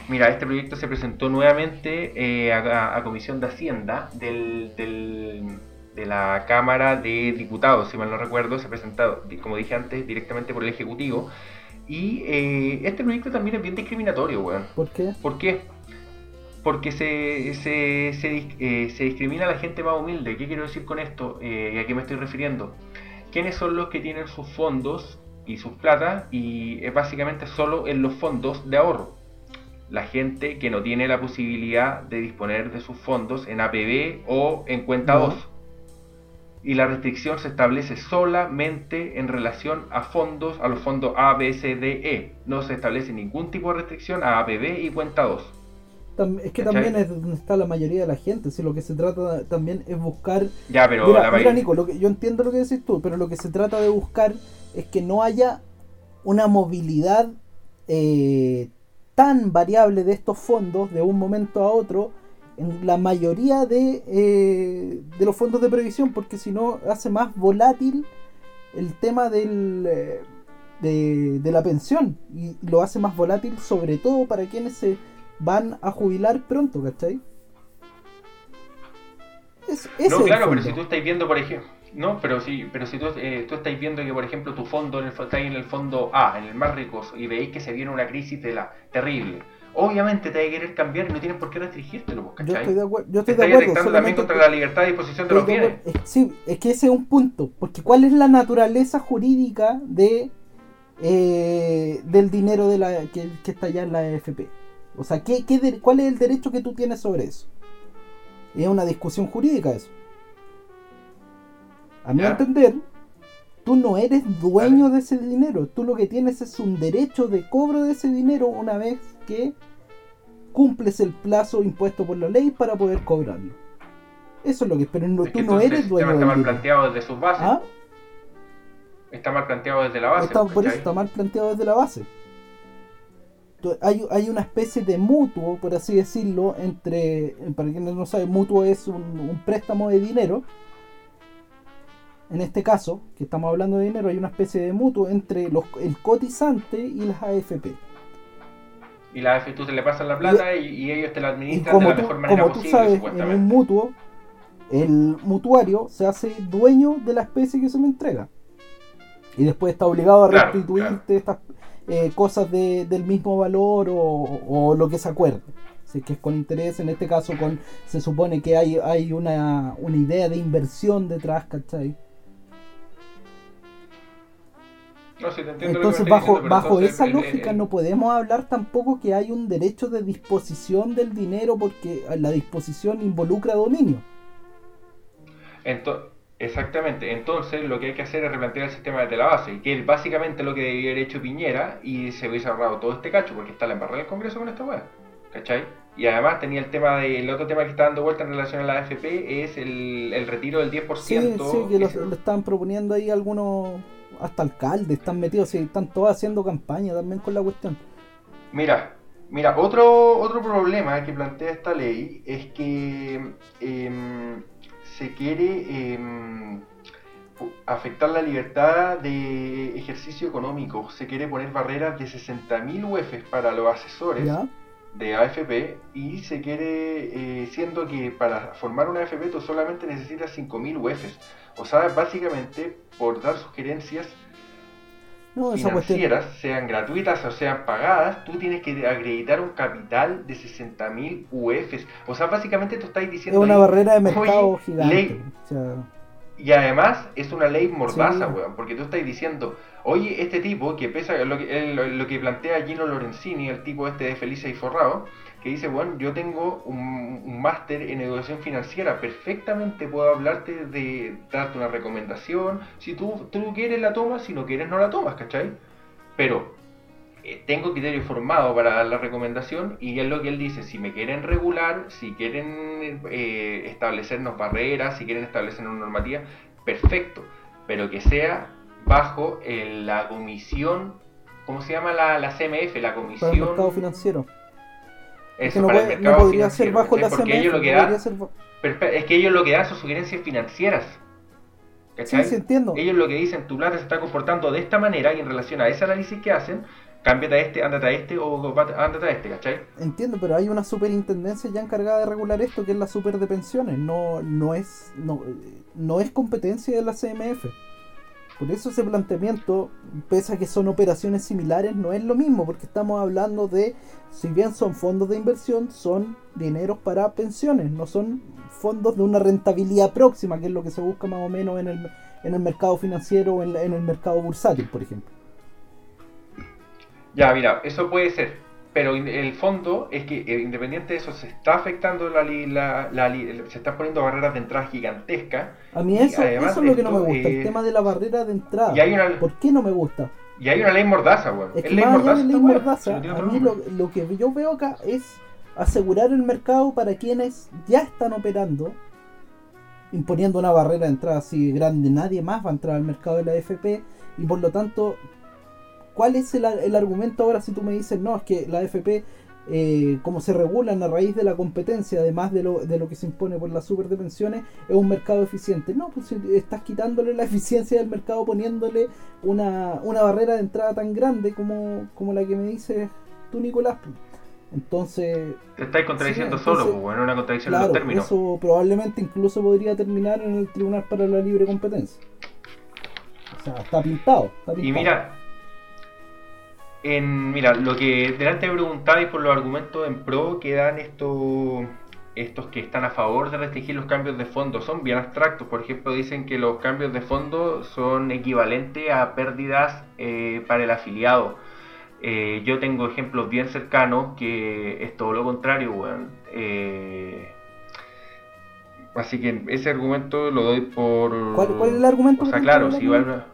Mira, este proyecto se presentó nuevamente a, Comisión de Hacienda de la Cámara de Diputados, si mal no recuerdo, se di- como dije antes, directamente por el Ejecutivo. Y eh, este proyecto también es bien discriminatorio, weón. ¿Por qué? ¿Por qué? Porque se, se, se, eh, se discrimina a la gente más humilde. ¿Qué quiero decir con esto? Eh, ¿Y a qué me estoy refiriendo? ¿Quiénes son los que tienen sus fondos y sus plata? Y es básicamente solo en los fondos de ahorro. La gente que no tiene la posibilidad de disponer de sus fondos en APB o en cuenta Ya. 2. Y la restricción se establece solamente en relación a fondos, a los fondos A, B, C, D, E. No se establece ningún tipo de restricción a APB y cuenta 2. Tam- es que ¿Cachai? también es donde está la mayoría de la gente. Si lo que se trata también es buscar. Ya, pero mira, la mira. Nico, lo que, yo entiendo lo que decís tú, pero lo que se trata de buscar es que no haya una movilidad eh, tan variable de estos fondos de un momento a otro en la mayoría de, eh, de los fondos de previsión, porque si no hace más volátil el tema del, eh, de, de la pensión y lo hace más volátil sobre todo para quienes se van a jubilar pronto, ¿cachai? Es, No, es el claro, pero si tú estás viendo, por ejemplo... No, pero sí, pero si tú, eh, tú estáis viendo que, por ejemplo, tu fondo en el, está ahí en el fondo A, en el más ricoso, y veis que se viene una crisis de la terrible, obviamente te hay que querer cambiar y no tienes por qué restringírtelo, pues, Yo ¿cachai? estoy de, acuer- yo Te estoy de acuerdo. atentando también contra que- la libertad de disposición de los de bienes. sí, es que ese es un punto. Porque ¿cuál es la naturaleza jurídica de eh, del dinero de la que, que está allá en la AFP? O sea, ¿qué, qué de- ¿cuál es el derecho que tú tienes sobre eso? Es una discusión jurídica eso. A mi Ya. entender, tú no eres dueño de ese dinero. Tú lo que tienes es un derecho de cobro de ese dinero una vez que cumples el plazo impuesto por la ley para poder cobrarlo. Eso es lo que es, pero no, Es tú no eres el dueño está mal planteado desde sus bases. ¿Ah? Está mal planteado desde la base. Está, por eso está mal planteado desde la base. Hay, hay una especie de mutuo, por así decirlo, entre, para quienes no saben, mutuo es un, un préstamo de dinero. En este caso, que estamos hablando de dinero, hay una especie de mutuo entre los, el cotizante y las AFP. Y la AFP tú te le pasas la plata y, y ellos te la administran de la tú, mejor manera como tú posible, sabes, en un mutuo, el mutuario se hace dueño de la especie que se le entrega. Y después está obligado a Claro, restituirte estas eh, cosas de- del mismo valor o, o lo que se acuerde. Si es que es con interés, en este caso con se supone que hay, hay una, una idea de inversión detrás, ¿cachai? No, sí, te entiendo lo que me Entonces, bajo, diciendo, bajo entonces esa el- lógica el- no podemos hablar tampoco que hay un derecho de disposición del dinero porque la disposición involucra dominio. Ento- exactamente, entonces lo que hay que hacer es replantear el sistema desde la base, que es básicamente lo que debió haber hecho Piñera y se hubiese ahorrado todo este cacho, porque está la embarrada del Congreso con esta weá, ¿cachai? Y además tenía el tema de, el otro tema que está dando vuelta en relación a la AFP es el, el retiro del 10%. Sí, sí, que lo están proponiendo ahí algunos, hasta alcaldes, están metidos, sí, están todos haciendo campaña también con la cuestión. Mira, mira, otro, otro problema que plantea esta ley es que em, se quiere em, afectar la libertad de ejercicio económico. Se quiere poner barreras de 60.000 UEFs para los asesores ¿Ya? de AFP y se quiere, eh, siendo que para formar una AFP tú solamente necesitas 5.000 UEFs. O sea, básicamente por dar sugerencias No, esa cuestión. financieras, sean gratuitas o sean pagadas, tú tienes que acreditar un capital de 60.000 UFs. O sea, básicamente tú estás Es diciendo... una ahí, barrera de mercado gigante. ley- O sea, y además es una ley mordaza, Sí. weón, porque tú estás diciendo, oye, este tipo que pesa, lo que, lo, lo que plantea Gino Lorenzini, el tipo este de Felice y Forrado, que dice, bueno, yo tengo un, un máster en educación financiera, perfectamente puedo hablarte de darte una recomendación, si tú, tú quieres la tomas, si no quieres no la tomas, ¿cachai? Pero eh, tengo criterio formado para dar la recomendación y es lo que él dice, si me quieren regular, si quieren eh, establecernos barreras, si quieren establecernos normativas, perfecto, pero que sea bajo eh, la comisión, ¿cómo se llama la, la CMF? La Para el comisión... mercado financiero. Es que no, puede- no podría ser bajo la CMF, ellos lo que ser espera, es que ellos lo que dan son sugerencias financieras. ¿Cachai? Sí, sí, entiendo. Ellos lo que dicen, tu plata se está comportando de esta manera y en relación a ese análisis que hacen, cámbiate a este, ándate a este o ándate a este, ¿cachai? Entiendo, pero hay una superintendencia ya encargada de regular esto, que es la super de pensiones. No, no es, no, no es competencia de la CMF. Por eso ese planteamiento, pese a que son operaciones similares, no es lo mismo, porque estamos hablando de, si bien son fondos de inversión, son dineros para pensiones, no son fondos de una rentabilidad próxima, que es lo que se busca más o menos en el, en el mercado financiero o en, en el mercado bursátil, por ejemplo. Ya, mira, eso puede ser. Pero el fondo es que eh, independiente de eso, se está afectando la, la, la li- se están poniendo barreras de entrada gigantescas. A mí eso, además eso es lo que no me gusta, el tema de la barrera de entrada. y hay una- ¿Por qué no me gusta? Y hay una ley mordaza, weón. Es que ley más allá de esta ley weá, mordaza, a mí lo, lo que yo veo acá es asegurar el mercado para quienes ya están operando, imponiendo una barrera de entrada así grande. Nadie más va a entrar al mercado de la AFP y por lo tanto, ¿cuál es el, el argumento ahora si tú me dices, no, es que la AFP, eh, como se regulan a raíz de la competencia, además de lo, de lo que se impone por la super de pensiones, es un mercado eficiente? No, pues estás quitándole la eficiencia del mercado poniéndole una, una barrera de entrada tan grande como, como la que me dices tú, Nicolás. pues. Entonces, Te estáis contradiciendo Sí, solo, entonces, pues, bueno, una contradicción claro, los términos. eso probablemente incluso podría terminar en el Tribunal para la Libre Competencia. O sea, está pintado. Está pintado. Y mira, en, mira, lo que delante me preguntabais por los argumentos en pro que dan estos, estos que están a favor de restringir los cambios de fondo son bien abstractos. Por ejemplo, dicen que los cambios de fondo son equivalentes a pérdidas eh, para el afiliado. Eh, yo tengo ejemplos bien cercanos que es todo lo contrario, weón. Eh, así que ese argumento lo doy por... ¿Cuál- cuál es el argumento O sea, claro, si va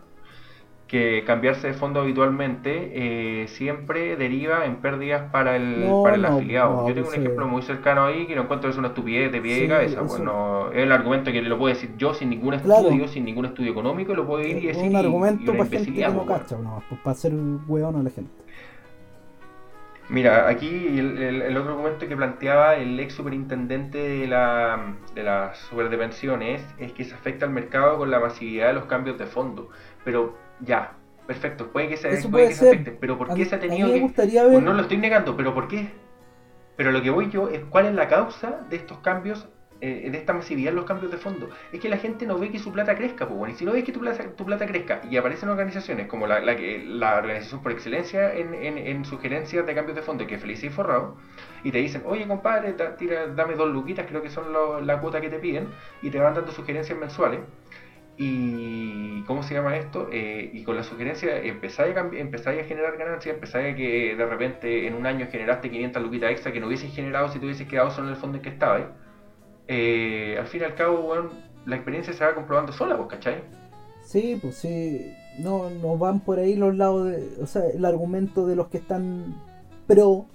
que cambiarse de fondo habitualmente eh, siempre deriva en pérdidas para el, No, para el no, afiliado. no, Yo tengo un ejemplo muy cercano ahí que lo encuentro es una estupidez de pie Sí, de cabeza. eso- Bueno, es el argumento que lo puedo decir yo sin ningún Claro. estudio, sin ningún estudio económico, lo puedo ir y es decir. un y- y argumento una para gente que imbecilidad, no bueno. cacha, pues para hacer hueón a la gente. Mira, aquí el, el- el otro argumento que planteaba el ex superintendente de la, de la de pensiones es que se afecta al mercado con la masividad de los cambios de fondo. Pero ya, perfecto, puede que se, Eso puede puede que se afecte, pero ¿por qué se ha tenido que...? ver- Pues no lo estoy negando, pero ¿por qué? Pero lo que voy yo es cuál es la causa de estos cambios, eh, de esta masividad en los cambios de fondo. Es que la gente no ve que su plata crezca, pues bueno, y si no ves que tu plata, tu plata crezca y aparecen organizaciones como la, la, que- la organización por excelencia en, en, en sugerencias de cambios de fondo, que es Feliz y Forrado, y te dicen, oye compadre, da- tira, dame dos luquitas, creo que son lo- la cuota que te piden, y te van dando sugerencias mensuales. Y ¿cómo se llama esto? Eh, y con la sugerencia empezáis a, empezáis a generar ganancias, empezáis a que de repente en un año generaste 500 luquitas extra que no hubieses generado si te hubieses quedado solo en el fondo en que estabais. Eh, al fin y al cabo, weón, la experiencia se va comprobando sola, ¿vos cachai? Sí, pues sí, no, no van por ahí los lados de, o sea, el argumento de los que están pro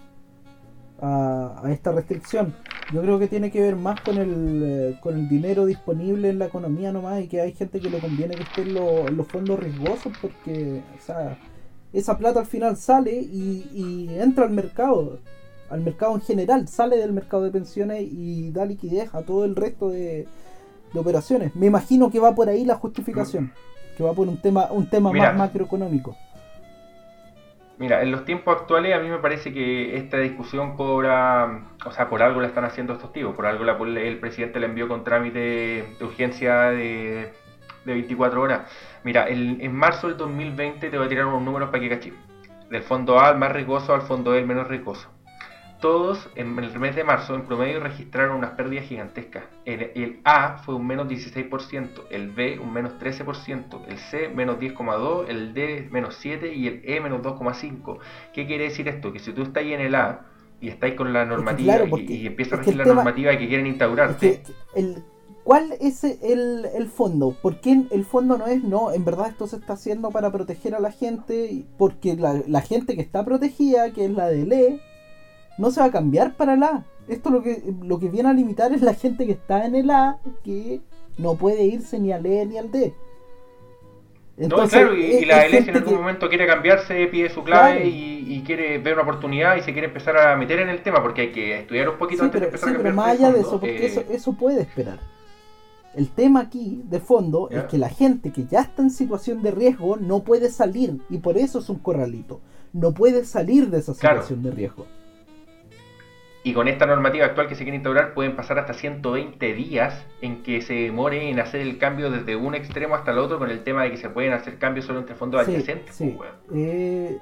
a esta restricción. Yo creo que tiene que ver más con el, eh, con el dinero disponible en la economía nomás y que hay gente que le conviene que esté en, lo- los fondos riesgosos porque, o sea, esa plata al final sale y, y entra al mercado, al mercado en general, sale del mercado de pensiones y da liquidez a todo el resto de, de operaciones. Me imagino que va por ahí la justificación, que va por un tema, un tema Mira. más macroeconómico. Mira, en los tiempos actuales a mí me parece que esta discusión cobra, o sea, por algo la están haciendo estos tíos, por algo la- el presidente la envió con trámite de urgencia de, de 24 horas. Mira, en marzo del 2020 te voy a tirar unos números para que cachis. Del fondo A al más riesgoso al fondo E el menos riesgoso. Todos en el mes de marzo en promedio registraron unas pérdidas gigantescas. El, el A fue un menos 16%, el B un menos 13%, el C menos 10,2%, el D menos 7% y el E menos 2,5%. ¿Qué quiere decir esto? Que si tú estás ahí en el A y estáis con la normativa claro, y- y, empieza a regir la tema- normativa que quieren Es instaurarte, que el, ¿Cuál es el, el fondo? ¿Por qué el fondo no es, no, en verdad esto se está haciendo para proteger a la gente? Porque la, la gente que está protegida, que es la del E, no se va a cambiar para la A. Esto lo que, lo que viene a limitar es la gente que está en el A, que No puede irse ni al E ni al D. no, claro, y, es- y la LS en algún que- momento quiere cambiarse, pide su clave Claro. y, y quiere ver una oportunidad y se quiere empezar a meter en el tema porque hay que estudiar un poquito Sí, antes de pero, empezar sí, a pero cambiar más allá de eso, porque eh, eso, eso puede esperar. El tema aquí, de fondo, es que la gente que ya está en situación de riesgo no puede salir, y por eso es un corralito. No puede salir de esa Claro. situación de riesgo. Y con esta normativa actual que se quiere instaurar pueden pasar hasta 120 días en que se demore en hacer el cambio desde un extremo hasta el otro con el tema de que se pueden hacer cambios solo entre fondos Sí, adyacentes. sí. pues. Eh,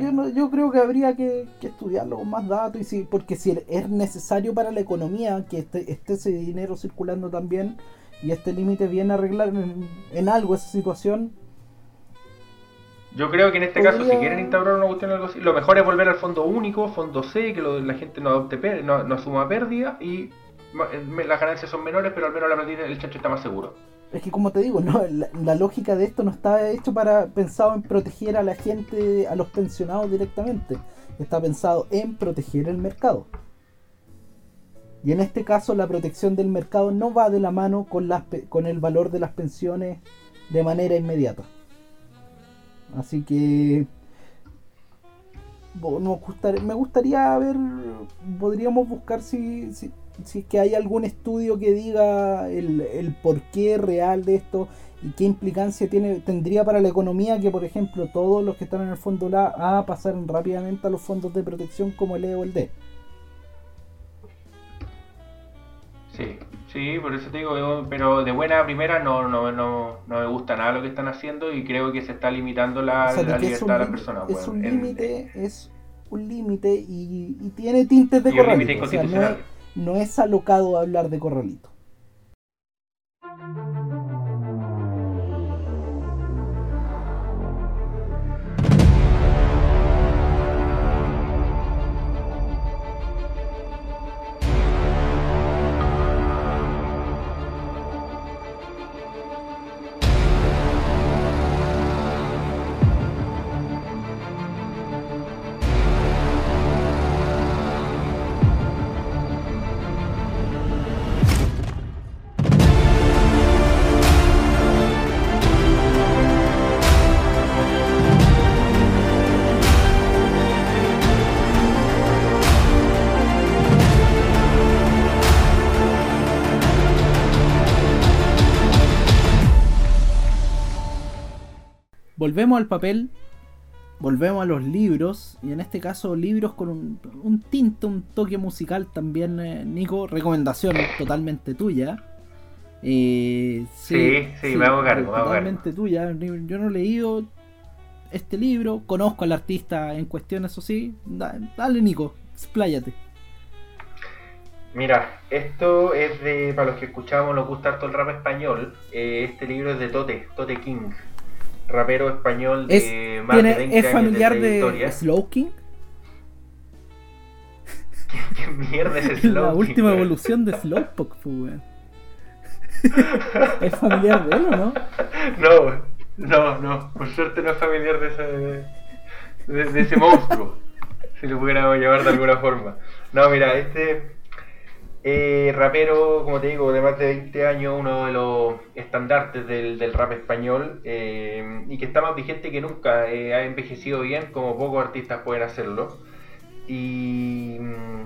yo, no- yo creo que habría que, que estudiarlo con más datos, y si, porque si es necesario para la economía que esté, esté ese dinero circulando también y este límite viene a arreglar en, en algo esa situación, Yo creo que en este caso, si quieren instaurar una cuestión algo así, lo mejor es volver al fondo único, fondo C, que lo- la gente no adopte no, no asuma pérdida y eh, las ganancias son menores, pero al menos la pérdida el chancho está más seguro. Es que como te digo, no, la, la lógica de esto no está hecho para pensado en proteger a la gente, a los pensionados directamente. Está pensado en proteger el mercado. Y en este caso la protección del mercado no va de la mano con las con el valor de las pensiones de manera inmediata. Así que me gustaría ver, podríamos buscar si, si, es que hay algún estudio que diga el, el porqué real de esto y qué implicancia tiene tendría para la economía que, por ejemplo, todos los que están en el fondo la A pasaran rápidamente a los fondos de protección como el E o el D. Sí, sí, por eso te digo, pero de buena primera no, no, no, no me gusta nada lo que están haciendo y creo que se está limitando la, O sea, libertad de las personas. es un límite, es un límite y, y tiene tintes de corralito. O sea, no es, no es alocado hablar de corralito. Volvemos al papel, volvemos a los libros, y en este caso libros con un, un tinte, un toque musical también, eh, Nico, recomendación totalmente tuya. Eh, Sí, sí, me hago cargo, Totalmente tuya. Yo no he leído este libro, conozco al artista en cuestión, eso sí. Da- dale, Nico, expláyate. Mira, esto es de, para los que escuchamos, nos gusta harto el rap español, eh, este libro es de Tote, Tote King, rapero español de Es, más de tiene- 20 es años familiar de, de. Slow King, ¿Qué mierda es la Slow King, última evolución de Slowpoke, pues, weón. ¿Es familiar de él o no? No, no, no, por suerte no es familiar de ese, de, de ese monstruo, si lo pudiéramos llamar de alguna forma. No, mira, este eh, rapero, como te digo, de más de 20 años, uno de los estandartes del, del rap español eh, y que está más vigente que nunca, eh, ha envejecido bien, como pocos artistas pueden hacerlo. Y mm,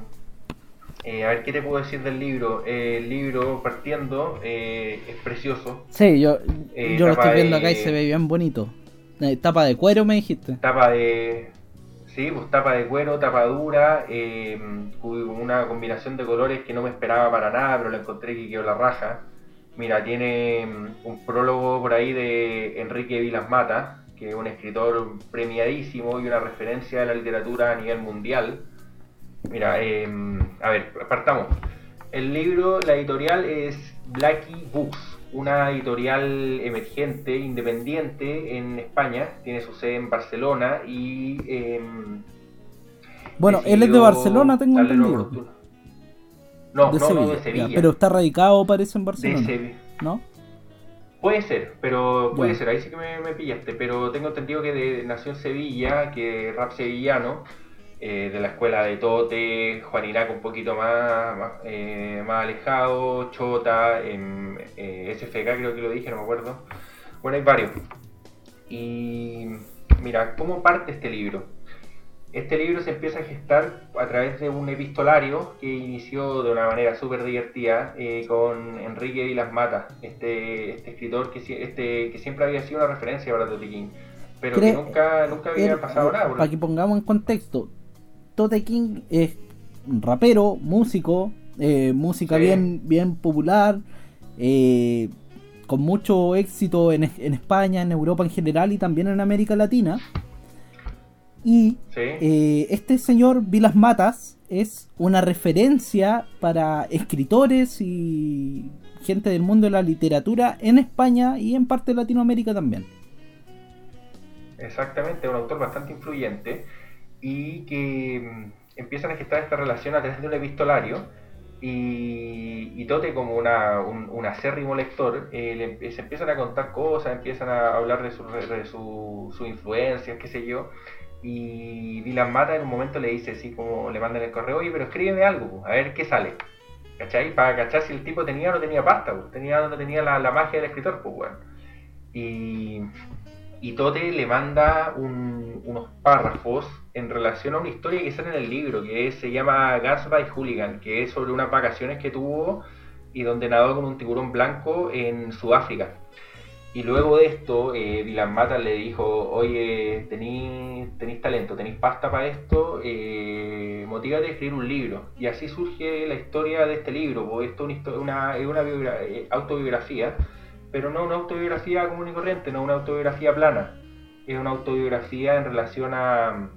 eh, a ver qué te puedo decir del libro. El libro, partiendo, es precioso. Sí, yo, yo lo estoy viendo de- acá y se ve bien bonito. Tapa de cuero, me dijiste. Tapa de. Sí, pues tapa de cuero, tapa dura, eh, una combinación de colores que no me esperaba para nada, pero la encontré que quedó la raja. Mira, tiene mm, un prólogo por ahí de Enrique Vilas Mata, que es un escritor premiadísimo y una referencia de la literatura a nivel mundial. Mira, eh, a ver, partamos. El libro, la editorial es Blackie Books, una editorial emergente, independiente en España, tiene su sede en Barcelona y... em, Bueno, él es de Barcelona, tengo entendido. No, de no, Sevilla. no, de ya, Sevilla. pero está radicado, parece, en de Barcelona. Sevilla. ¿No? Puede ser, pero puede ser, ahí sí que me, me pillaste, pero tengo entendido que de, nació en Sevilla, que rap sevillano, eh, de la escuela de Tote, Juaninaco un poquito más, más, eh, más alejado, Chota, em, eh, SFK creo que lo dije, no me acuerdo. Bueno, hay varios. Y mira, ¿cómo parte este libro? Este libro se empieza a gestar a través de un epistolario que inició de una manera súper divertida eh, con Enrique Vilas Mata, este, este escritor que, este, que siempre había sido una referencia para Tote King, pero que nunca, nunca había pasado nada. Para que pongamos en contexto, Tote King es rapero, músico, eh, música Sí. bien, bien popular, eh, con mucho éxito en, en España, en Europa en general y también en América Latina. Y Sí. eh, este señor Vilas Matas es una referencia para escritores y gente del mundo de la literatura en España y en parte de Latinoamérica también. Exactamente, un autor bastante influyente y que mm, empiezan a gestar esta relación a través de un epistolario y, y Tote como una, un, un acérrimo lector eh, le se empiezan a contar cosas, empiezan a hablar de, su, de su, su influencias, qué sé yo y Dylan Mata en un momento le dice así como le mandan el correo, oye pero escríbeme algo, a ver qué sale ¿cachai? Para cachar si el tipo tenía o no tenía pasta, pues, tenía donde tenía la, la magia del escritor, pues bueno y y Tote le manda un- unos párrafos en relación a una historia que sale en el libro, que se llama Guns by Hooligan, que es sobre unas vacaciones que tuvo y donde nadó con un tiburón blanco en Sudáfrica. Y luego de esto, eh, Dylan le dijo, oye, tenéis talento, tenéis pasta para esto, eh, a escribir un libro. Y así surge la historia de este libro, porque esto es una, una- una eh, autobiografía, pero no una autobiografía común y corriente, no una autobiografía plana. Es una autobiografía en relación a,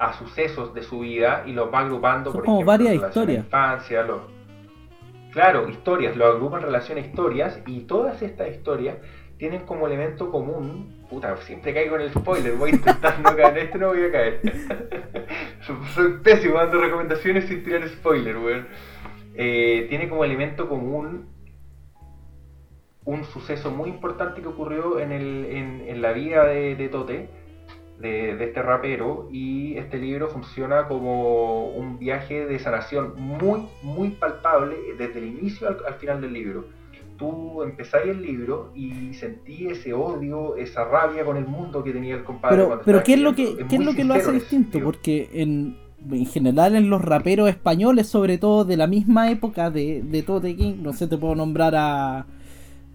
a sucesos de su vida y los va agrupando, Son por como ejemplo, varias en a historias. infancia, lo- Claro, historias, lo agrupa en relación a historias y todas estas historias tienen como elemento común. Puta, siempre caigo en el spoiler, voy no caer este, no voy a caer. Soy pésimo dando recomendaciones sin tirar spoiler, weón. Eh, tiene como elemento común un suceso muy importante que ocurrió en, el, en, en la vida de, de Tote, de, de este rapero, y este libro funciona como un viaje de sanación muy, muy palpable desde el inicio al, al final del libro. Tú empezáis el libro y sentí ese odio, esa rabia con el mundo que tenía el compadre. Pero, cuando pero ¿qué es lo que, qué es lo, que lo hace distinto? sentido. Porque en, en general en los raperos españoles, sobre todo de la misma época de, de Tote King, no sé, te puedo nombrar a...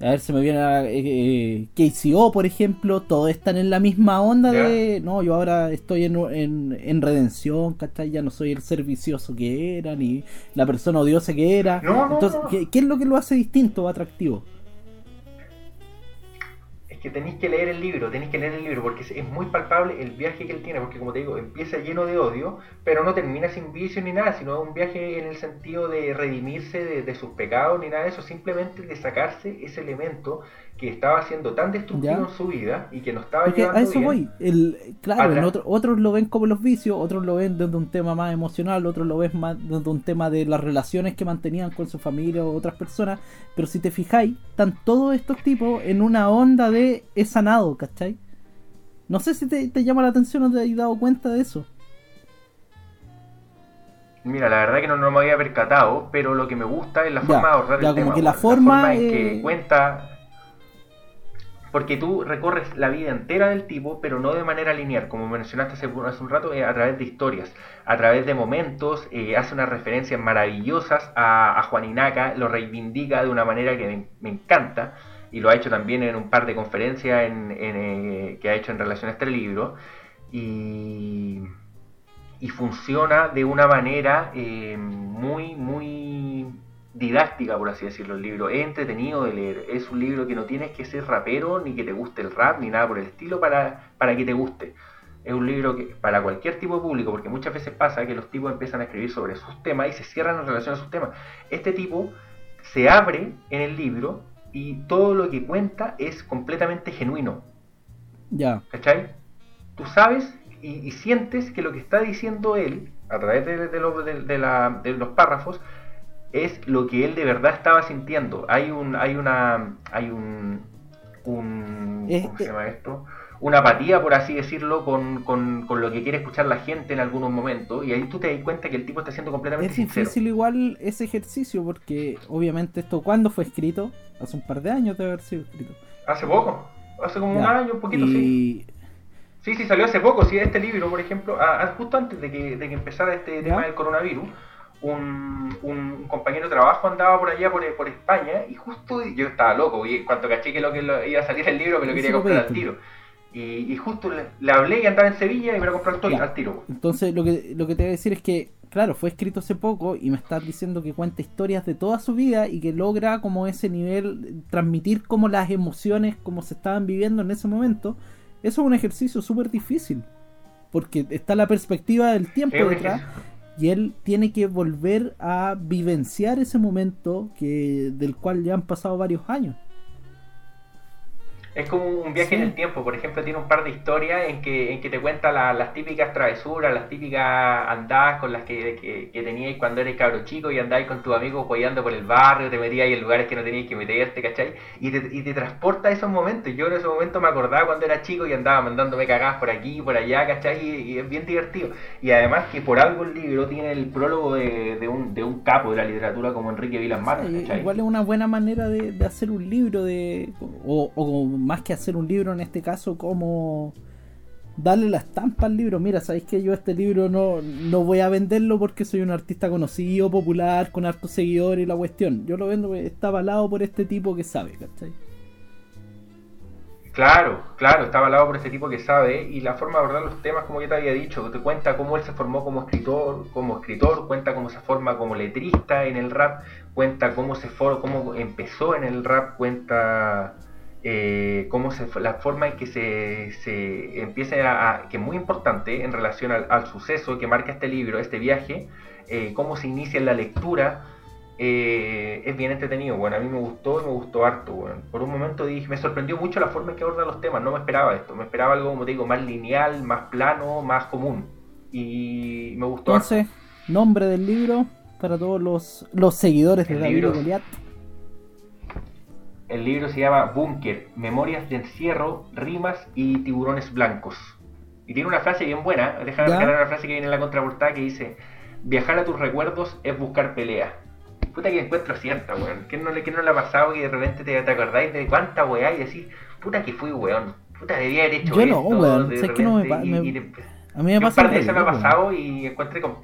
A ver, se me viene a eh, eh, KCO, por ejemplo, todos están en la misma onda de... No, yo ahora estoy en, en, en redención, ¿cachai? Ya no soy el ser vicioso que era, ni la persona odiosa que era. No, no, Entonces, no. ¿qué, qué es lo que lo hace distinto o atractivo? Que tenéis que leer el libro, tenéis que leer el libro, porque es, es muy palpable el viaje que él tiene, porque como te digo, empieza lleno de odio, pero no termina sin vicio ni nada, sino un viaje en el sentido de redimirse de, de sus pecados ni nada de eso, simplemente de sacarse ese elemento que estaba siendo tan destructivo Ya. en su vida y que no estaba Porque llevando a eso bien. voy. El, claro, en otro- otros lo ven como los vicios, otros lo ven desde un tema más emocional, otros lo ven más desde un tema de las relaciones que mantenían con su familia o otras personas. Pero si te fijáis, están todos estos tipos en una onda de he sanado, ¿cachai? No sé si te, te llama la atención o te has dado cuenta de eso. Mira, la verdad que no, no me había percatado, pero lo que me gusta es la Ya, forma de ahorrar ya, el como tema. que la forma, en que cuenta. Porque tú recorres la vida entera del tipo, pero no de manera lineal, como mencionaste hace, un rato, eh, a través de historias, a través de momentos, eh, hace unas referencias maravillosas a, a Juan Inaca, lo reivindica de una manera que me, encanta, y lo ha hecho también en un par de conferencias en- en, eh, que ha hecho en relación a este libro, y funciona de una manera muy, muy didáctica, por así decirlo, el libro. Es entretenido de leer. Es un libro que no tienes que ser rapero, ni que te guste el rap, ni nada por el estilo para, para que te guste. Es un libro que para cualquier tipo de público, porque muchas veces pasa que los tipos empiezan a escribir sobre sus temas y se cierran en relación a sus temas. Este tipo se abre en el libro y todo lo que cuenta es completamente genuino. Ya. ¿Cachai? Tú sabes y, y sientes que lo que está diciendo él, a través de, de lo- de- de la- de los párrafos, es lo que él de verdad estaba sintiendo. Hay un, hay una, hay un, ¿cómo se llama esto? una apatía, por así decirlo, con, con, con lo que quiere escuchar la gente en algunos momentos. Y ahí tú te das cuenta que el tipo está siendo completamente Es sincero. difícil igual ese ejercicio porque obviamente esto, ¿cuándo fue escrito? Hace un par de años debe haber sido escrito. Hace poco, hace como un año, un poquito, sí. Sí, sí, salió hace poco. Sí, este libro, por ejemplo, a- a- justo antes de que, de que empezara este ¿Ya? tema del coronavirus, un, un compañero de trabajo andaba por allá, por, por España, y justo yo estaba loco. Y cuando caché que lo que lo- iba a salir el libro, me lo quería comprar al tiro. Y, y justo le, le hablé y andaba en Sevilla y me lo compró al, al tiro. Entonces lo que, lo que te voy a decir es que, claro, fue escrito hace poco y me estás diciendo que cuenta historias de toda su vida y que logra como ese nivel, transmitir como las emociones como se estaban viviendo en ese momento. Eso es un ejercicio súper difícil. Porque está la perspectiva del tiempo detrás y él tiene que volver a vivenciar ese momento que del cual ya han pasado varios años. Es como un viaje Sí. en el tiempo, por ejemplo, tiene un par de historias en que, en que te cuenta la- las típicas travesuras, las típicas andadas con las que, que, que teníais cuando eres cabro chico y andáis con tus amigos apoyando por el barrio, te metíais en lugares que no teníais que meterte, ¿cachai? Y te, y te transporta a esos momentos. Yo en esos momentos me acordaba cuando era chico y andaba mandándome cagadas por aquí, por allá, ¿cachai? Y, y es bien divertido. Y además que por algo el libro tiene el prólogo de, de un, de un capo de la literatura como Enrique Vilas Manos, Sí, ¿cachai? igual es una buena manera de, de hacer un libro de o, o más que hacer un libro en este caso como darle la estampa al libro. Mira sabéis que yo este libro no, no voy a venderlo porque soy un artista conocido popular con hartos seguidores y la cuestión. Yo lo vendo está avalado por este tipo que sabe ¿cachai? Claro, claro, está avalado por este tipo que sabe y la forma de abordar los temas, como ya te había dicho, te cuenta cómo él se formó como escritor, como escritor, cuenta cómo se forma como letrista en el rap, cuenta cómo se for, cómo empezó en el rap, cuenta eh, cómo se la forma en que se, se empieza a, que es muy importante en relación al, al suceso que marca este libro, este viaje, eh, cómo se inicia en la lectura, eh, es bien entretenido, bueno, a mí me gustó, me gustó harto, bueno. Por un momento dije, me sorprendió mucho la forma en que aborda los temas, no me esperaba esto, me esperaba algo, como te digo, más lineal, más plano, más común. Y me gustó harto. entonces nombre del libro para todos los, los seguidores de El David libro. Goliat El libro se llama Búnker, Memorias de Encierro, Rimas y Tiburones Blancos. Y tiene una frase bien buena, déjame rescatar una frase que viene en la contraportada que dice, viajar a tus recuerdos es buscar pelea. Puta que encuentro cierta, weón. ¿Quién no, le, quién no le ha pasado que de repente te, te acordáis de cuánta weá y decís, puta que fui weón? Puta debía haber hecho Yo no, esto, weón. de Sé que no me y- me- y a mí me un pasa par al de veces me ha weón. pasado y encontré como...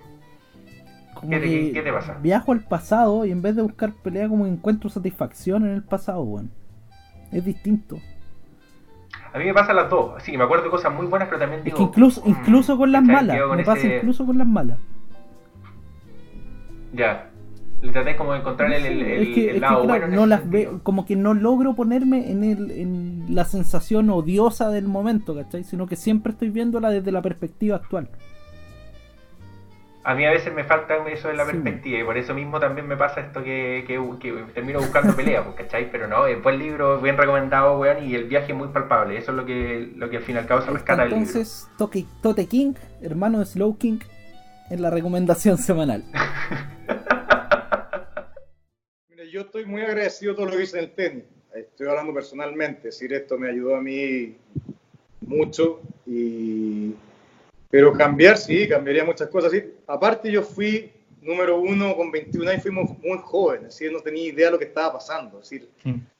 Como ¿Qué te- que qué te pasa? Viajo al pasado y en vez de buscar pelea, como encuentro satisfacción en el pasado, weón. Es distinto. A mí me pasan las dos. Sí, me acuerdo de cosas muy buenas, pero también Es digo... que incluso, mm, incluso con las malas. Con Me pasa incluso con las malas. Ya. Le traté como de encontrar el, el, el- es que, el es que, lado claro, bueno en no las sentido. ve, como que no logro ponerme en, el, en la sensación odiosa del momento, ¿cachai? Sino que siempre estoy viéndola desde la perspectiva actual. A mí a veces me falta eso de la Sí. perspectiva y por eso mismo también me pasa esto que, que, que termino buscando pelea, pues, ¿cachai? Pero no, es buen libro, bien recomendado, weón, y el viaje es muy palpable. Eso es lo que, lo que al fin y al cabo se rescata del libro. entonces, Tote King, hermano de Slow King, en la recomendación semanal. Mire, yo estoy muy agradecido de todo lo que hice en el tenis. Estoy hablando personalmente, es decir, esto me ayudó a mí mucho y pero cambiar sí, cambiaría muchas cosas. ¿sí? Aparte yo fui número uno con 21 años, fuimos muy jóvenes, es decir, no tenía idea de lo que estaba pasando. Es decir,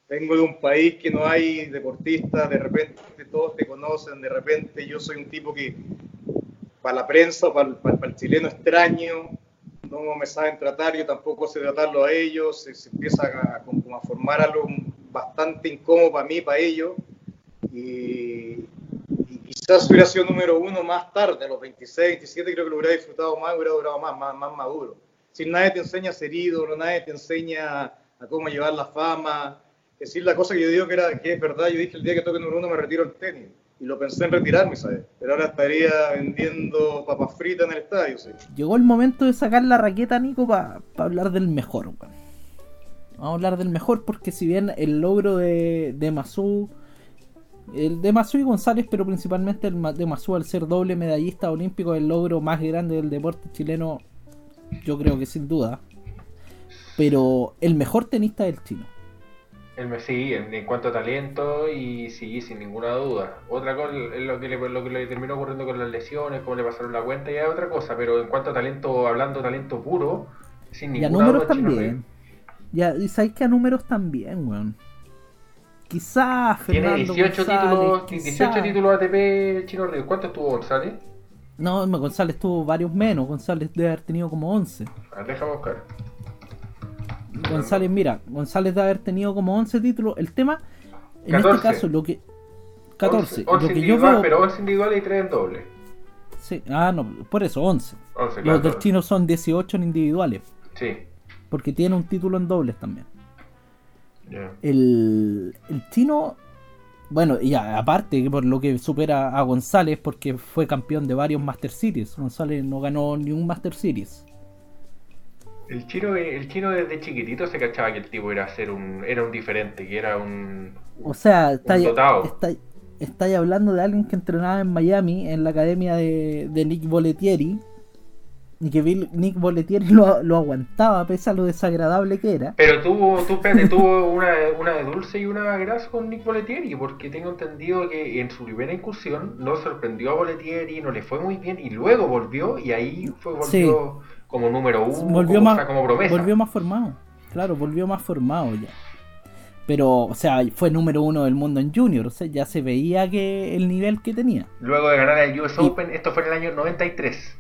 vengo de un país que no hay deportistas, de repente todos te conocen, de repente yo soy un tipo que para la prensa, para, el- para el- para el chileno extraño, no me saben tratar, yo tampoco sé tratarlo a ellos, se, se empieza a, como a formar algo bastante incómodo para mí, para ellos, y quizás hubiera sido número uno más tarde, a los 26, 27, creo que lo hubiera disfrutado más, hubiera durado más, más, más maduro. Si nadie te enseña a ser ídolo, nadie te enseña a cómo llevar la fama, es decir, la cosa que yo digo que, era, que es verdad, yo dije el día que toque número uno me retiro el tenis. Y lo pensé en retirarme, ¿sabes? Pero ahora estaría vendiendo papas fritas en el estadio, ¿sí? Llegó el momento de sacar la raqueta, Nico, para hablar del mejor, weón. Vamos a hablar del mejor porque si bien el logro de, de Masu, el de Masu y González, pero principalmente el de Masu al ser doble medallista olímpico, el logro más grande del deporte chileno, yo creo que sin duda. Pero el mejor tenista es el chino. El Messi, en, en cuanto a talento, y sí, sin ninguna duda. Otra cosa, es lo que, le, lo que le terminó ocurriendo con las lesiones, cómo le pasaron la cuenta, ya es otra cosa, pero en cuanto a talento, hablando talento puro, sin Y a ninguna números duda, también. Ya, y sabéis que a números también, weón. Quizás Tiene Fernando 18 González, títulos, quizás- 18 títulos ATP Chino Ríos. ¿Cuántos tuvo González? No, González tuvo varios menos. González debe haber tenido como 11. A ver, déjame buscar. González, mira, González debe haber tenido como 11 títulos. El tema, en 14. este caso, lo que. 14. 11, 11 lo que yo veo. pero 11 individuales y 3 en doble. Sí, ah, no, por eso, 11. 11, claro. Los del chino son 18 en individuales. Sí. Porque tiene un título en dobles también. El, el chino, bueno, y aparte que por lo que supera a González, porque fue campeón de varios Master Series. González no ganó ni un Master Series. El chino, el chino desde chiquitito se cachaba que el tipo era ser un, era un diferente, que era un, O sea, está, Un dotado. está, está ahí hablando de alguien que entrenaba en Miami, en la academia de, de Nick Boletieri. Y que Bill- Nick Boletieri lo, lo aguantaba pese a lo desagradable que era. Pero tuvo, tú, tuvo una, una de dulce y una grasa con Nick Boletieri, porque tengo entendido que en su primera incursión no sorprendió a Boletieri, no le fue muy bien, y luego volvió, y ahí fue, volvió como número uno, volvió, como, más, o sea, como promesa. volvió más formado. Claro, volvió más formado ya. Pero, o sea, fue número uno del mundo en Junior. O sea, ya se veía que el nivel que tenía. Luego de ganar el US Y- Open, esto fue en el año 93.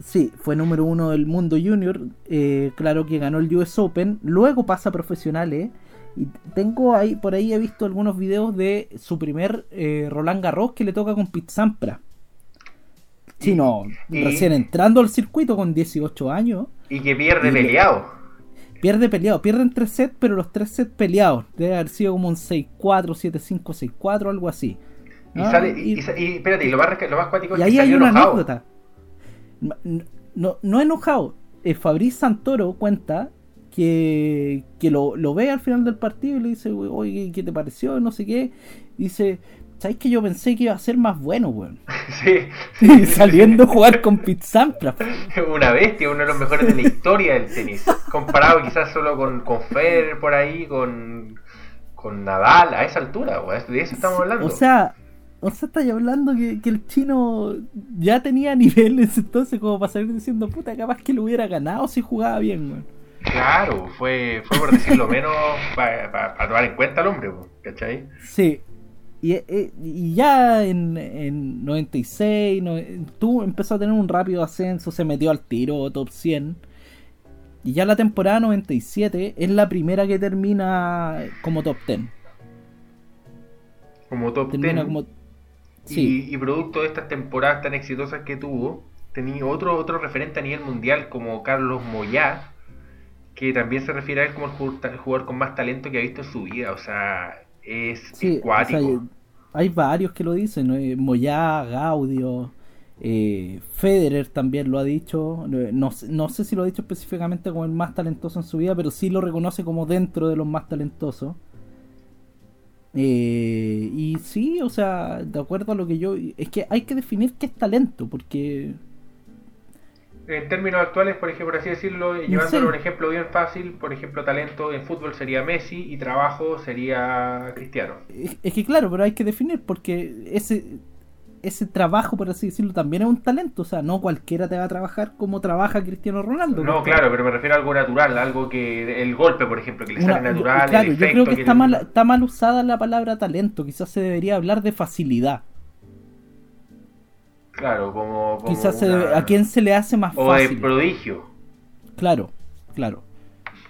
Sí, fue número uno del mundo junior. eh, claro que ganó el US Open. Luego pasa a profesionales. Y tengo ahí, por ahí he visto algunos videos de su primer eh, Roland Garros que le toca con Pete Sampras. Sí, no, y- recién entrando al circuito con 18 años. Y que pierde Y le- peleado. Pierde peleado, pierden tres sets, pero los tres sets peleados. Debe haber sido como un 6-4, 7-5, 6-4, algo así. Y Ah, sale, y, y- y espérate, y lo más, lo más cuático es Y que ahí hay salió una enojado. anécdota. No, no, no enojado. El Fabriz Santoro cuenta que, que lo, lo ve al final del partido y le dice, oye, ¿qué te pareció? No sé qué. Y dice, ¿sabes que yo pensé que iba a ser más bueno, weón? Sí, saliendo a jugar con Pete Sampras. una bestia, uno de los mejores de la historia del tenis. Comparado quizás solo con, con Federer por ahí, con, con Nadal, a esa altura, weón, de eso estamos hablando. O sea, o sea, estáis hablando que, que el chino ya tenía niveles entonces como para salir diciendo, puta, capaz que lo hubiera ganado si jugaba bien, weón. Claro, fue, fue por decirlo menos para tomar en cuenta al hombre, ¿cachai? Sí. Y, eh, y ya en, en 96 no, tuvo, empezó a tener un rápido ascenso, se metió al tiro, top 100. Y ya la temporada 97 es la primera que termina como top 10. Como top Termina 10. como... Sí, Y, y producto de estas temporadas tan exitosas que tuvo, tenía otro, otro referente a nivel mundial como Carlos Moyá, que también se refiere a él como el jugador, con más talento que ha visto en su vida. O sea, es sí, o cuático. sea, hay varios que lo dicen, ¿no? Eh, Moyá, Gaudio, eh, Federer también lo ha dicho, no, no sé si lo ha dicho específicamente como el más talentoso en su vida, pero sí lo reconoce como dentro de los más talentosos. Eh, y sí, o sea, de acuerdo a lo que yo... Es que hay que definir qué es talento, porque... En términos actuales, por ejemplo, por así decirlo, llevándolo a un ejemplo bien fácil, por ejemplo, talento en fútbol sería Messi y trabajo sería Cristiano. Es, es que claro, pero hay que definir porque ese ese trabajo, por así decirlo, también es un talento. O sea, no cualquiera te va a trabajar como trabaja Cristiano Ronaldo. No, porque- claro, pero me refiero a algo natural, algo que el golpe, por ejemplo, que le una- sale natural. claro, el yo creo que está mal, está mal usada la palabra talento. Quizás se debería hablar de facilidad. Claro, como. como Quizás se debe- a quién se le hace más O de fácil. prodigio. Claro, claro.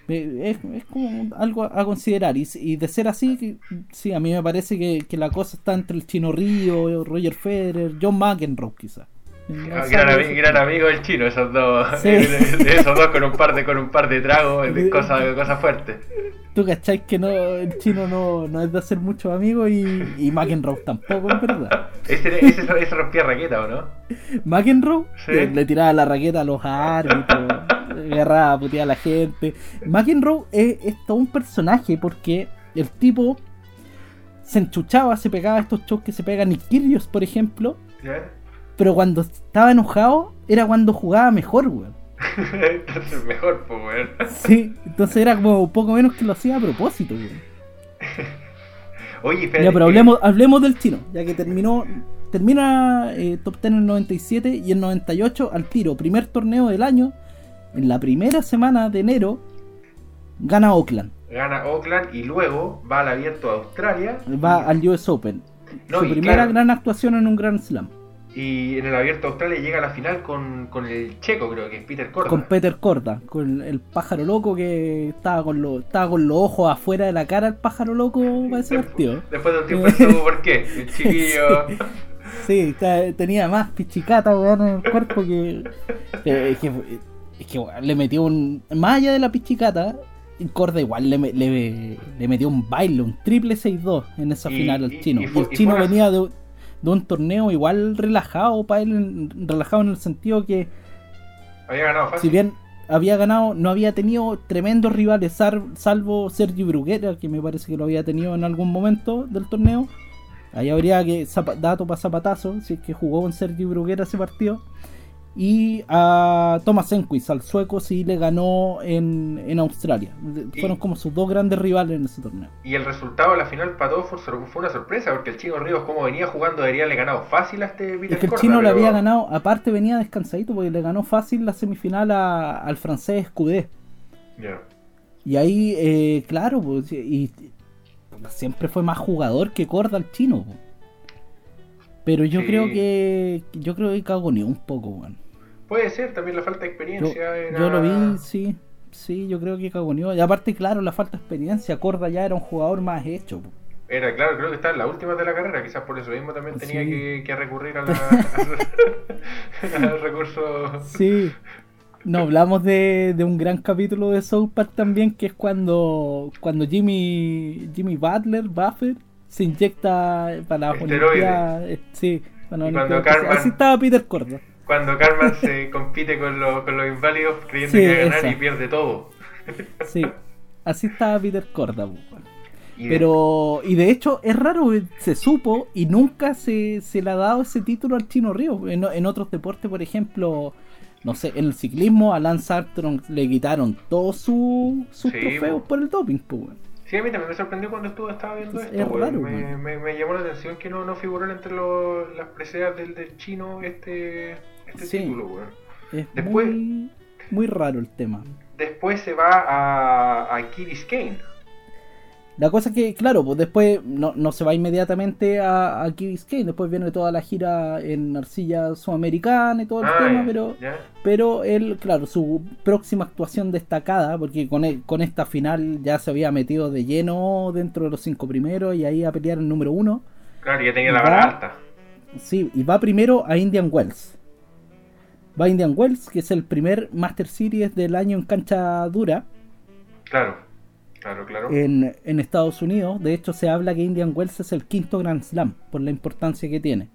Eh, Es, es como algo a considerar. Y, y de ser así, sí, a mí me parece que, que la cosa está entre el Chino Río, Roger Federer, John McEnroe, quizás. No Ah, gran, ami- gran amigo del chino, esos dos. Sí. esos dos con un par de, con un par de tragos, de Sí. cosas, fuertes. Tú cachai que no, el chino no, no es de hacer muchos amigos y, y McEnroe tampoco, en verdad. Ese, ese, ese rompía raqueta, ¿o no? McEnroe Sí. le, le tiraba la raqueta a los árbitros, agarraba a putear a la gente. McEnroe es, es todo un personaje porque el tipo se enchuchaba, se pegaba estos shows que se pegan Nick Kyrgios, por ejemplo, ¿Ya? Pero cuando estaba enojado era cuando jugaba mejor, weón. Entonces mejor, pues, weón. Sí, entonces era como poco menos que lo hacía a propósito, weón. Oye, espérate. Ya, pero hablemos, hablemos del chino, ya que terminó. Termina eh, top 10 en el 97 y en 98 al tiro. Primer torneo del año. En la primera semana de enero gana Oakland. Gana Oakland y luego va al abierto de Australia. Va al US Open. No, Su primera claro. gran actuación en un Grand Slam. Y en el abierto Australia llega a la final con, con el checo, creo que es Peter Corda. Con Peter Corda, con el pájaro loco que estaba con, los estaba con los ojos afuera de la cara el pájaro loco para ese partido. Después de un tiempo supo por qué. El chiquillo. Sí, tenía más pichicata weón, en el cuerpo que. es que, es que, weón, le metió un. Más allá de la pichicata, Corda igual le, le, le metió un baile, un triple 6-2 en esa Y- final al chino. y Y, fue- el chino fue una- venía de, de un torneo igual relajado para él, relajado en el sentido que, Había ganado si bien había ganado, no había tenido tremendos rivales, salvo Sergi Bruguera, que me parece que lo había tenido en algún momento del torneo. Ahí habría que dato para zapatazo, si es que jugó con Sergi Bruguera ese partido. Y a Thomas Enquist, al sueco, sí le ganó en, en Australia. Y- Fueron como sus dos grandes rivales en ese torneo. Y el resultado de la final para todos fue, una sorpresa, porque el chino Ríos, como venía jugando, debería haberle ganado fácil a este Peter Es que el Corda, chino le había ganado, aparte venía descansadito porque le ganó fácil la semifinal a- al francés Scudé. Ya. Y ahí, eh, claro, pues, y, siempre fue más jugador que Corda el chino. Pero yo Sí. creo que yo creo que cagoneó un poco, weón. Puede ser también la falta de Yo, experiencia. era- yo lo vi, sí, sí, yo creo que cagoneó. Y aparte, claro, la falta de experiencia, Corda ya era un jugador más hecho. po. Era, claro, creo que estaba en la última de la carrera, quizás por eso mismo también tenía Sí. que, que recurrir a la, al recurso. Sí. No, hablamos de, de un gran capítulo de South Park también, que es cuando, cuando Jimmy, Jimmy Butler, Buffett, se inyecta para Esteroides. Eh, Sí, cuando Así estaba Peter Corda. Cuando Carmen se compite con, los con los inválidos creyendo Sí, que va a ganar esa. y pierde todo. Sí, así estaba Peter Corda. Y de- Pero, y de hecho, es raro, que se supo y nunca se, se le ha dado ese título al Chino Río. En, en otros deportes, por ejemplo, no sé, en el ciclismo a Lance Armstrong le quitaron todos su- sus Sí, trofeos po. por el doping, pues. Sí, a mí también me sorprendió cuando estuve, estaba viendo Es- esto. es raro, me, me- me llamó la atención que no, no figuró entre los- las preseas del, del chino este, este Sí. título. weón. Es Después- muy, muy raro el tema. Después se va a, a Key Biscayne. La cosa es que, claro, pues después no, no se va inmediatamente a, a Key Biscayne, después viene toda la gira en arcilla sudamericana y todo el Ah, tema, pero pero él, claro, su próxima actuación destacada, porque con, el- con esta final ya se había metido de lleno dentro de los cinco primeros y ahí a pelear el número uno, Claro, ya tenía la Va. vara alta. sí, y va primero a Indian Wells. Va a Indian Wells, que es el primer Master Series del año en cancha dura. Claro, claro, claro. en, en Estados Unidos. De hecho, se habla que Indian Wells es el quinto Grand Slam por la importancia que tiene.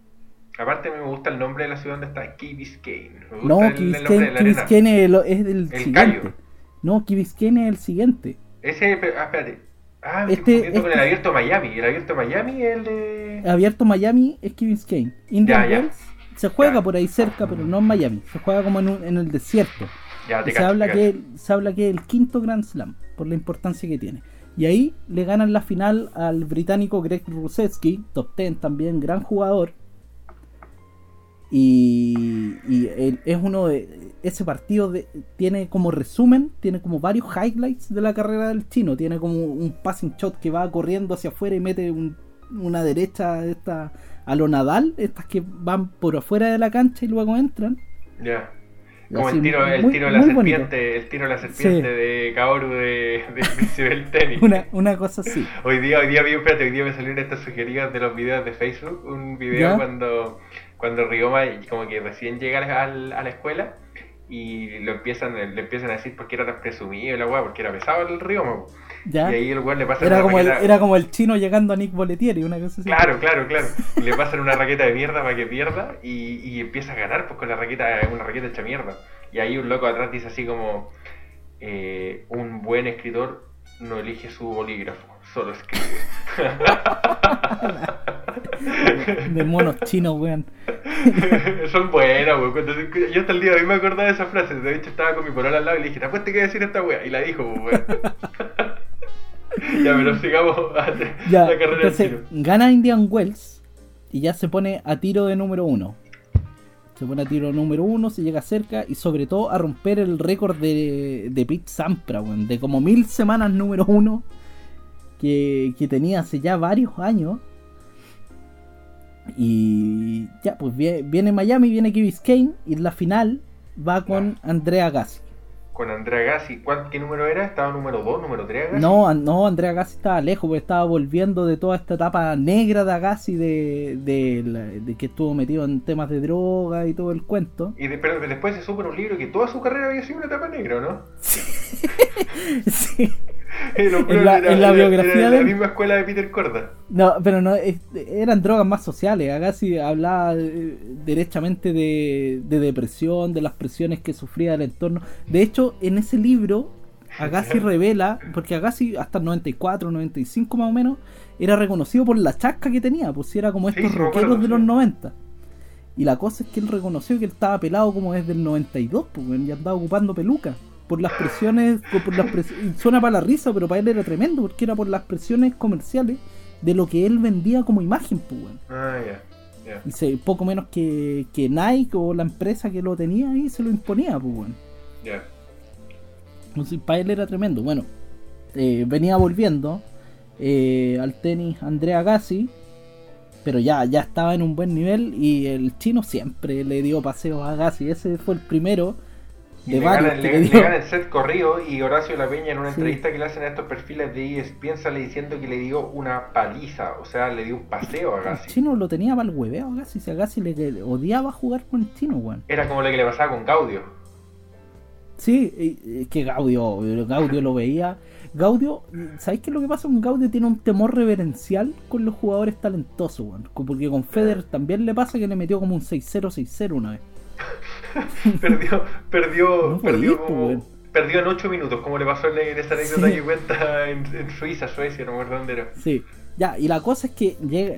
Aparte me gusta el nombre de la ciudad donde está, Key Biscayne. No, el, Key Biscayne. Biscayne es el, siguiente. callo. No, Key Biscayne es el siguiente. Ese, ah, espérate. Ah, me Este- confundiendo con el este- abierto Miami. El abierto Miami es el de... Abierto Miami es Key Biscayne. Indian Ya, ya. Wells se juega Ya. por ahí cerca, pero no en Miami. Se juega como en, un- en el desierto. Ya, Y te se cacho, habla te que se habla que es el quinto Grand Slam por la importancia que tiene. Y ahí le ganan la final al británico Greg Rusetsky, top 10 también, gran jugador. Y, es uno de ese partido tiene como resumen, tiene como varios highlights de la carrera del chino. Tiene como un passing shot que va corriendo hacia afuera y mete un- una derecha a lo Nadal, estas que van por afuera de la cancha y luego entran. Ya. Como Así, el tiro, el tiro de la bonito. serpiente, el tiro de la serpiente de Kaoru de, de Príncipe del tenis. Una, una cosa así. Hoy día, hoy día espérate, hoy día me salieron estas sugeridas de los videos de Facebook, un video ¿Ya? cuando, cuando Ryoma como que recién llega al- a la escuela y lo empiezan, le empiezan a decir porque era tan presumido la weá, porque era pesado el Ryoma. Y ahí el weón le pasa Era una como, el, raqueta- era como el chino llegando a Nick Boletieri, una cosa así. Claro, claro, claro. Le pasan una raqueta de mierda para que pierda y, y empieza a ganar pues con la raqueta, una raqueta hecha mierda. Y ahí un loco atrás dice así como eh, un buen escritor no elige su bolígrafo, solo escribe. De monos chinos, weón. Son buenas, weón. Yo hasta el día de hoy me acordaba de esas frases. De hecho, estaba con mi polola al lado y le dije, ¿te apuesto que decir esta wea? Y la dijo, weón. Ya, pero sigamos a Ya, la carrera del entonces chino. gana Indian Wells y ya se pone a tiro de número uno. Se pone a tiro número uno, se llega cerca y sobre todo a romper el récord de, de Pete Sampras, weón, de como mil semanas número uno que, que tenía hace ya varios años. Y ya, pues vie- viene Miami, viene Key Biscayne y en la final va con Andrea Gassi. Con Andrea Gassi, ¿cuál- ¿qué número era? ¿Estaba número 2, número 3 Gassi? No, no, Andrea Agassi estaba lejos, porque estaba volviendo de toda esta etapa negra de Agassi, de, de, la- de que estuvo metido en temas de droga y todo el cuento. Y pero después se supo en un libro que toda su carrera había sido una etapa negra, ¿no? Sí. Lo En la- era- en la era- biografía era de la misma escuela de Peter Corda. No, pero no, es- eran drogas más sociales. Agassi hablaba eh, derechamente de, de depresión, de las presiones que sufría el entorno. De hecho, en ese libro, Agassi revela, porque Agassi hasta el 94, 95 más o menos, era reconocido por la chasca que tenía, pues si era como Sí, estos sí rockeros de los sí. 90. Y la cosa es que él reconoció que él estaba pelado como desde el 92, pues y andaba ocupando peluca. Por las presiones, por las pres- suena para la risa, pero para él era tremendo, porque era por las presiones comerciales de lo que él vendía como imagen, pues. Ah, ya. ya. Y se, poco menos que, que Nike o la empresa que lo tenía ahí se lo imponía, pues weón. Ya. Para él era tremendo. Bueno, eh, venía volviendo eh, al tenis Andrea Gassi, pero ya, ya estaba en un buen nivel y el chino siempre le dio paseos a Gassi. Ese fue el primero de le, gana, le, le le gana el set corrido y Horacio La Peña en una Sí. entrevista que le hacen a estos perfiles de ESPN sale diciendo que le dio una paliza, o sea, le dio un paseo a El Gassi. chino lo tenía para el hueveo a Gassi. Si a Gassi le, le odiaba jugar con el chino, weón. Era como lo que le pasaba con Gaudio. Sí, es que Gaudio, Gaudio lo veía. Gaudio, ¿sabéis qué es lo que pasa con Gaudio? Tiene un temor reverencial con los jugadores talentosos, weón. Porque con Federer también le pasa que le metió como un 6-0-6-0 una vez. perdió, perdió, No perdió como- pues, perdió en 8 minutos, como le pasó en, esa anécdota Sí. que cuenta en, en Suiza, Suecia, no me acuerdo dónde era. Sí, ya, y la cosa es que llega,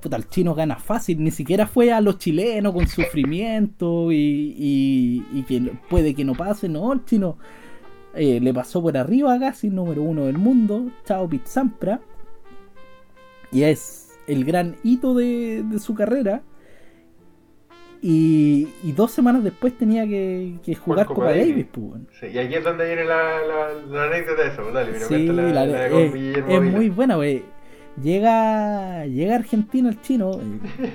puta, el chino gana fácil, ni siquiera fue a los chilenos con sufrimiento y, y, y que puede que no pase, no, el chino eh, le pasó por arriba a Gassi, número uno del mundo, chao Pete Sampras, y es el gran hito de, de su carrera. Y, y dos semanas después tenía que, que jugar Copa Copa Davis. Davis, pues, weón. Sí, y aquí es donde viene la, la, la anécdota de eso, pues, dale, mira, Sí, cuenta la, la- la de eh, Guillermo es Vila. muy buena, güey. Llega, llega a Argentina el chino,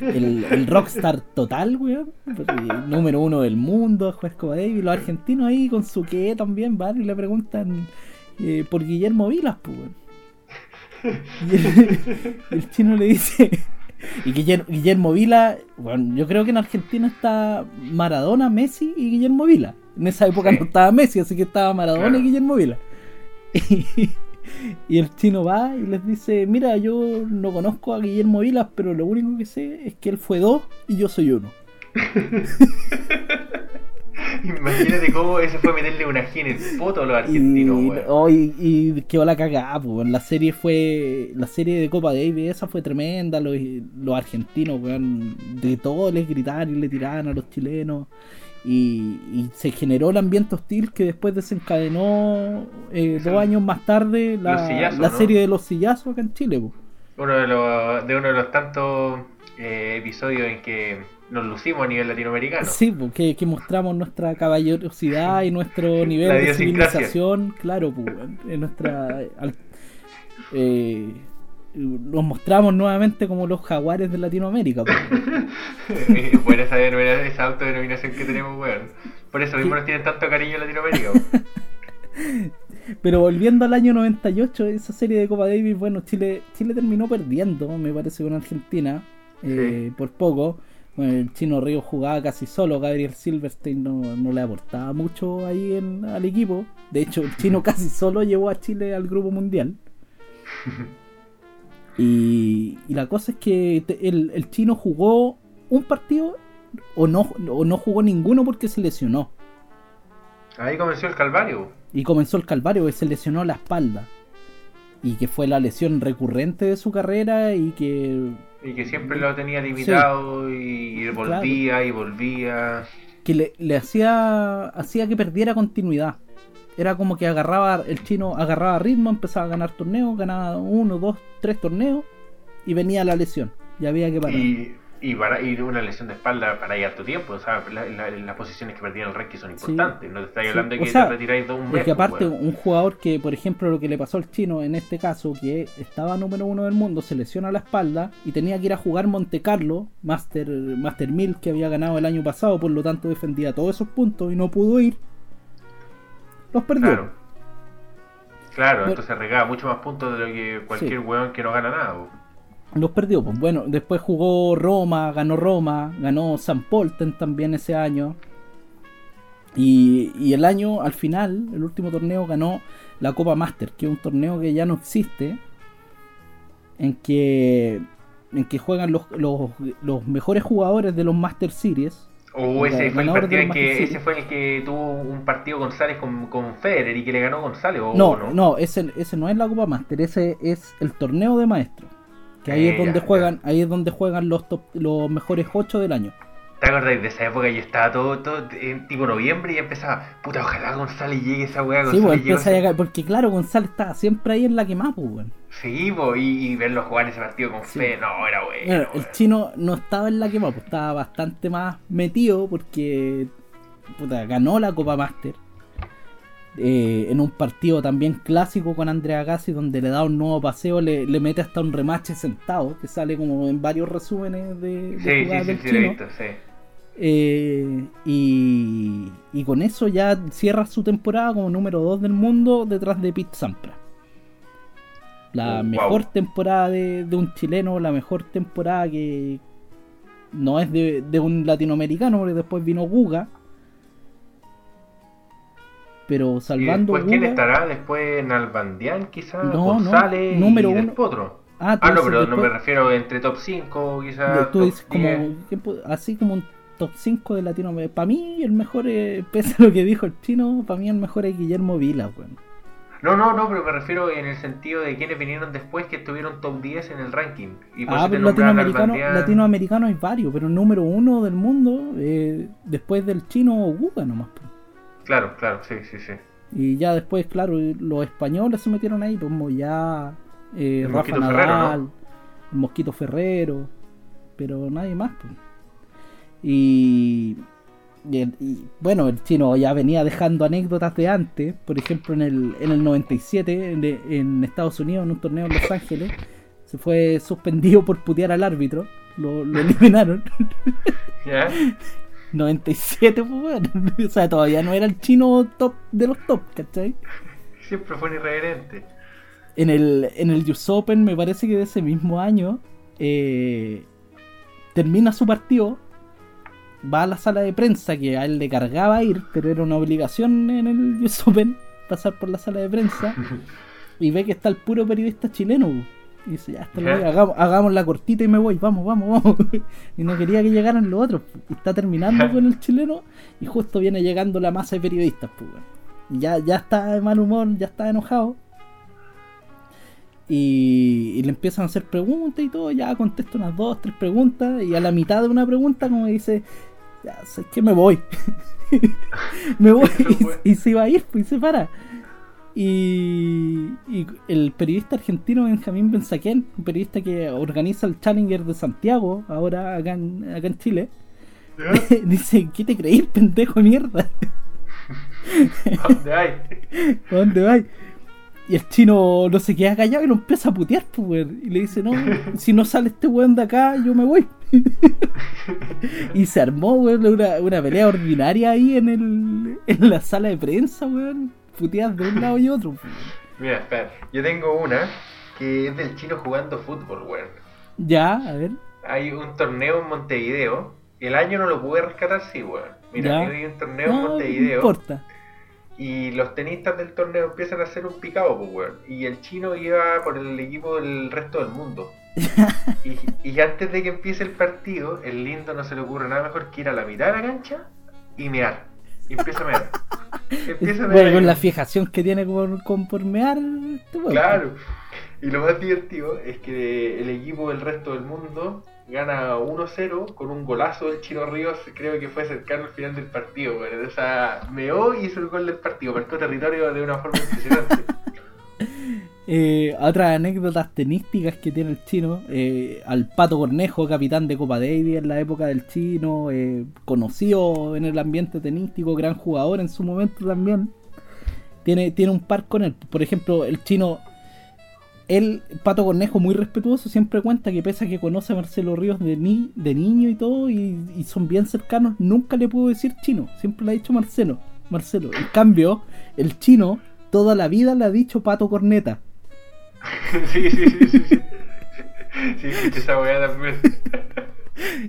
el, el rockstar total, güey. Número uno del mundo, juez Copa Davis. Los argentinos ahí con su qué también van y le preguntan eh, por Guillermo Vilas, pues. Y el, el chino le dice. Y Guillermo, Guillermo Vila, bueno, yo creo que en Argentina está Maradona, Messi y Guillermo Vila. En esa época Sí. no estaba Messi, así que estaba Maradona Claro. y Guillermo Vila. Y, y el chino va y les dice, mira, yo no conozco a Guillermo Vilas, pero lo único que sé es que él fue dos y yo soy uno. Imagínate cómo ese fue meterle una G en el poto a los argentinos, y, weón. oh, y, y quedó la cagada, pues, la serie fue, la serie de Copa Davis esa fue tremenda, los, los argentinos, weón, de todo les gritaban y le tiraban a los chilenos. Y, y se generó el ambiente hostil que después desencadenó eh, dos años más tarde la, sillazos, la ¿no? serie de los sillazos acá en Chile. pues. Uno de los, de uno de los tantos eh, episodios en que nos lucimos a nivel latinoamericano. Sí, porque que mostramos nuestra caballerosidad y nuestro nivel La de civilización, claro, pues, en nuestra al- eh, nos mostramos nuevamente como los jaguares de Latinoamérica. pues. Por esa, esa autodenominación que tenemos, weón. Por eso mismo nos tienen tanto cariño en Latinoamérica. Pero volviendo al año 98, esa serie de Copa Davis, bueno, Chile Chile terminó perdiendo, me parece, con Argentina, eh, por poco. Bueno, el chino Río jugaba casi solo, Gabriel Silverstein no, no le aportaba mucho ahí en- al equipo. De hecho, el chino casi solo llevó a Chile al grupo mundial. Y, y la cosa es que te- el, el chino jugó un partido o no, o no jugó ninguno porque se lesionó. Ahí comenzó el calvario. Y comenzó el calvario, que se lesionó la espalda. Y que fue la lesión recurrente de su carrera y que, Y que siempre lo tenía limitado y volvía y volvía. que le, le hacía, hacía que perdiera continuidad. era como que agarraba, el chino agarraba ritmo, empezaba a ganar torneos, ganaba uno, dos, tres torneos y venía la lesión. Y había que parar. Y, y, para, y una lesión de espalda para ir harto tiempo, o sea, la- la- las posiciones que perdían el ranking son importantes. No te estoy Sí, hablando de o que sea, te retiráis de un mes. Porque pues, aparte, un jugador que, por ejemplo, lo que le pasó al chino en este caso, que estaba número uno del mundo, se lesiona la espalda y tenía que ir a jugar Monte Carlo, Master, Master 1000 que había ganado el año pasado, por lo tanto defendía todos esos puntos y no pudo ir, los perdió. Claro. Claro, entonces regaba mucho más puntos de lo que cualquier weón que no gana nada. Los perdió, pues bueno, después jugó Roma, ganó Roma, ganó San Polten también ese año. Y, y el año, al final, el último torneo ganó la Copa Master, que es un torneo que ya no existe, en que, en que juegan los, los, los mejores jugadores de los Master Series. O ese fue el partido en que ese fue el que tuvo un partido González con, con Federer y que le ganó González o No, no. no, ese, ese no es la Copa Master, ese es el torneo de maestros. Que ahí Eh, es donde ya, juegan, ahí es donde juegan los top- los mejores 8 del año. ¿Te acordáis de esa época? Yo estaba todo, todo en tipo noviembre y empezaba, puta, ojalá González llegue esa weá. Sí, pues empieza a llegar, porque claro, González estaba siempre ahí en la quemada, pues, weón. Sí, po, y, y verlo jugar ese partido con Sí. fe, no, era bueno. El chino no estaba en la quemada, pues estaba bastante más metido porque puta, ganó la Copa Master. Eh, en un partido también clásico con Andrea Agassi donde le da un nuevo paseo, le, le mete hasta un remache sentado, que sale como en varios resúmenes de, de Sí, sí, del sí, chino. visto, sí. Eh, y, y con eso ya cierra su temporada como número 2 del mundo detrás de Pete Sampras. La Oh, mejor wow. temporada de, de un chileno, la mejor temporada que no es de, de un latinoamericano, porque después vino Guga. Pero ¿Y salvando después quién estará? Después Nalbandián, quizás, No, no, González número y uno. Potro. Ah, Ah, no, pero no me refiero entre top 5, de- quizás. tú dices como 10. ¿quién pu- así como un top 5 de Latinoamérica. Para mí el mejor, es, pese a lo que dijo el chino, para mí el mejor es Guillermo Vila, weón. No, no, no, pero me refiero en el sentido de quienes vinieron después que estuvieron top 10 en el ranking. Y Ah, pero latinoamericano, latinoamericano hay varios, pero el número uno del mundo, eh, después del chino, Guga nomás. po. Claro, claro, sí, sí, sí. Y ya después, claro, los españoles se metieron ahí, como ya eh, Rafa Mosquito Ferrero, Nadal, ¿no? el Mosquito Ferrero, pero nadie más. po. Y, y el- y, bueno, el chino ya venía dejando anécdotas de antes, por ejemplo en el, en el 97 en, en Estados Unidos, en un torneo en Los Ángeles, se fue suspendido por putear al árbitro, lo, lo eliminaron. ¿Ya? 97, pues bueno. O sea, todavía no era el chino top de los top, ¿cachai? Siempre fue un irreverente. En el, en el US Open, me parece que de ese mismo año, eh, termina su partido, va a la sala de prensa, que a él le cargaba ir, pero era una obligación en el US Open pasar por la sala de prensa, y ve que está el puro periodista chileno. Y dice, ya está, Ya. hagamos, hagamos la cortita y me voy, vamos, vamos, vamos. y no quería que llegaran los otros. está terminando con el chileno, y justo viene llegando la masa de periodistas. weón. Y ya, ya está de mal humor, ya está enojado. Y, y le empiezan a hacer preguntas y todo, ya contesta unas dos, tres preguntas y a la mitad de una pregunta como dice, ya sé que me voy. me voy y, y se va a ir, pues y se para. Y, y el periodista argentino Benjamín Benzaquén, un periodista que organiza el Challenger de Santiago, ahora acá en, acá en Chile, dice, ¿qué te creís, pendejo de mierda? ¿Dónde? ¿A dónde vais? Y el chino no se queda callado y lo empieza a putear, pues. Y le dice, no, si no sale este weón de acá, yo me voy. y se armó, weón, una, una pelea ordinaria ahí en, el, en la sala de prensa, weón. Puteadas de un lado y otro. Mira, espera. Yo tengo una que es del chino jugando fútbol, weón. Ya, a ver. Hay un torneo en Montevideo. El año no lo pude rescatar, sí, weón. Mira, hay un torneo en No, no Montevideo. importa. Y los tenistas del torneo empiezan a hacer un picado, pues, weón. Y el chino iba por el equipo del resto del mundo. y, y antes de que empiece el partido, el lindo no se le ocurre nada mejor que ir a la mitad de la cancha y mear. Empieza a mear. Empieza a mear. Bueno, con la fijación que tiene con, con por mear, este. Claro. Y lo más divertido es que el equipo del resto del mundo gana 1-0 con un golazo del Chino Ríos, creo que fue cercano al final del partido, weón. O sea, meó y hizo el gol del partido, marcó territorio de una forma impresionante. Eh, otras anécdotas tenísticas que tiene el chino. eh, al Pato Cornejo, capitán de Copa Davis en la época del chino. eh, conocido en el ambiente tenístico, gran jugador en su momento también. Tiene, tiene un par con él. Por ejemplo, el chino. El Pato Cornejo, muy respetuoso, siempre cuenta que pese a que conoce a Marcelo Ríos de, ni, de niño y todo, y, y son bien cercanos, nunca le pudo decir chino. Siempre le ha dicho Marcelo. Marcelo. En cambio, el chino toda la vida le ha dicho Pato Corneta. sí, sí, sí, sí. Sí, esa weá también.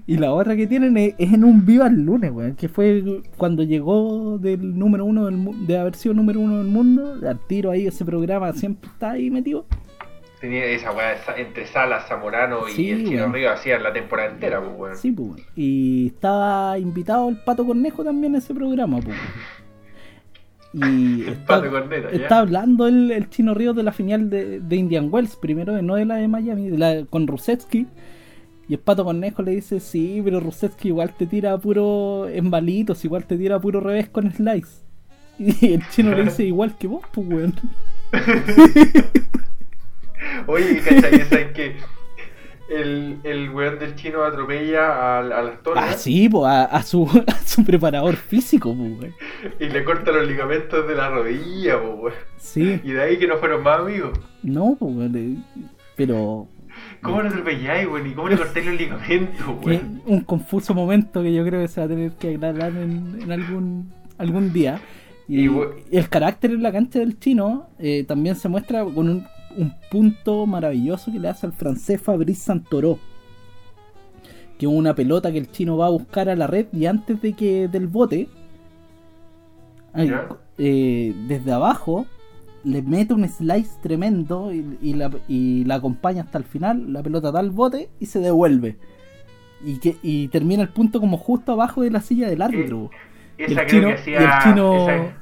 Y la otra que tienen es, es en un Viva el lunes, weón, que fue cuando llegó del número uno del mu- de haber sido número uno del mundo, al tiro ahí ese programa siempre está ahí metido. Tenía esa weá entre Salas, Zamorano y Sí, el Chino. Ríos hacían la temporada entera, pues, weón. Sí, pues. weón. Y estaba invitado el Pato Cornejo también a ese programa, pues. Y está, Corneta, está hablando el, el Chino Ríos de la final de, de Indian Wells, primero, no de la de Miami, de la, con Rusetsky. Y el Pato Cornejo le dice, sí, pero Rusetsky igual te tira puro en balitos, igual te tira puro revés con slice. Y el chino le dice, igual que vos, pues, weón. Oye, ¿cachai? Esa es que el, el weón del chino atropella al, al actor Ah, sí, pues, a, a su, a su preparador físico, pues, weón. y le corta los ligamentos de la rodilla, pues, weón. Sí, Y de ahí que no fueron más amigos. no, pues, weón, eh, pero ¿Cómo lo atropelláis, weón? ¿Y cómo le cortáis los ligamentos, weón? un confuso momento que yo creo que se va a tener que aclarar en, en algún, algún día. Y, Y el carácter en la cancha del chino eh, también se muestra con un, un punto maravilloso que le hace al francés Fabrice Santoro. Que es una pelota que el chino va a buscar a la red y antes de que del bote, eh, desde abajo, le mete un slice tremendo y, y la, y la acompaña hasta el final, la pelota da al bote y se devuelve. Y, que, y termina el punto como justo abajo de la silla del árbitro. Y el chino, hacía. el chino, esa-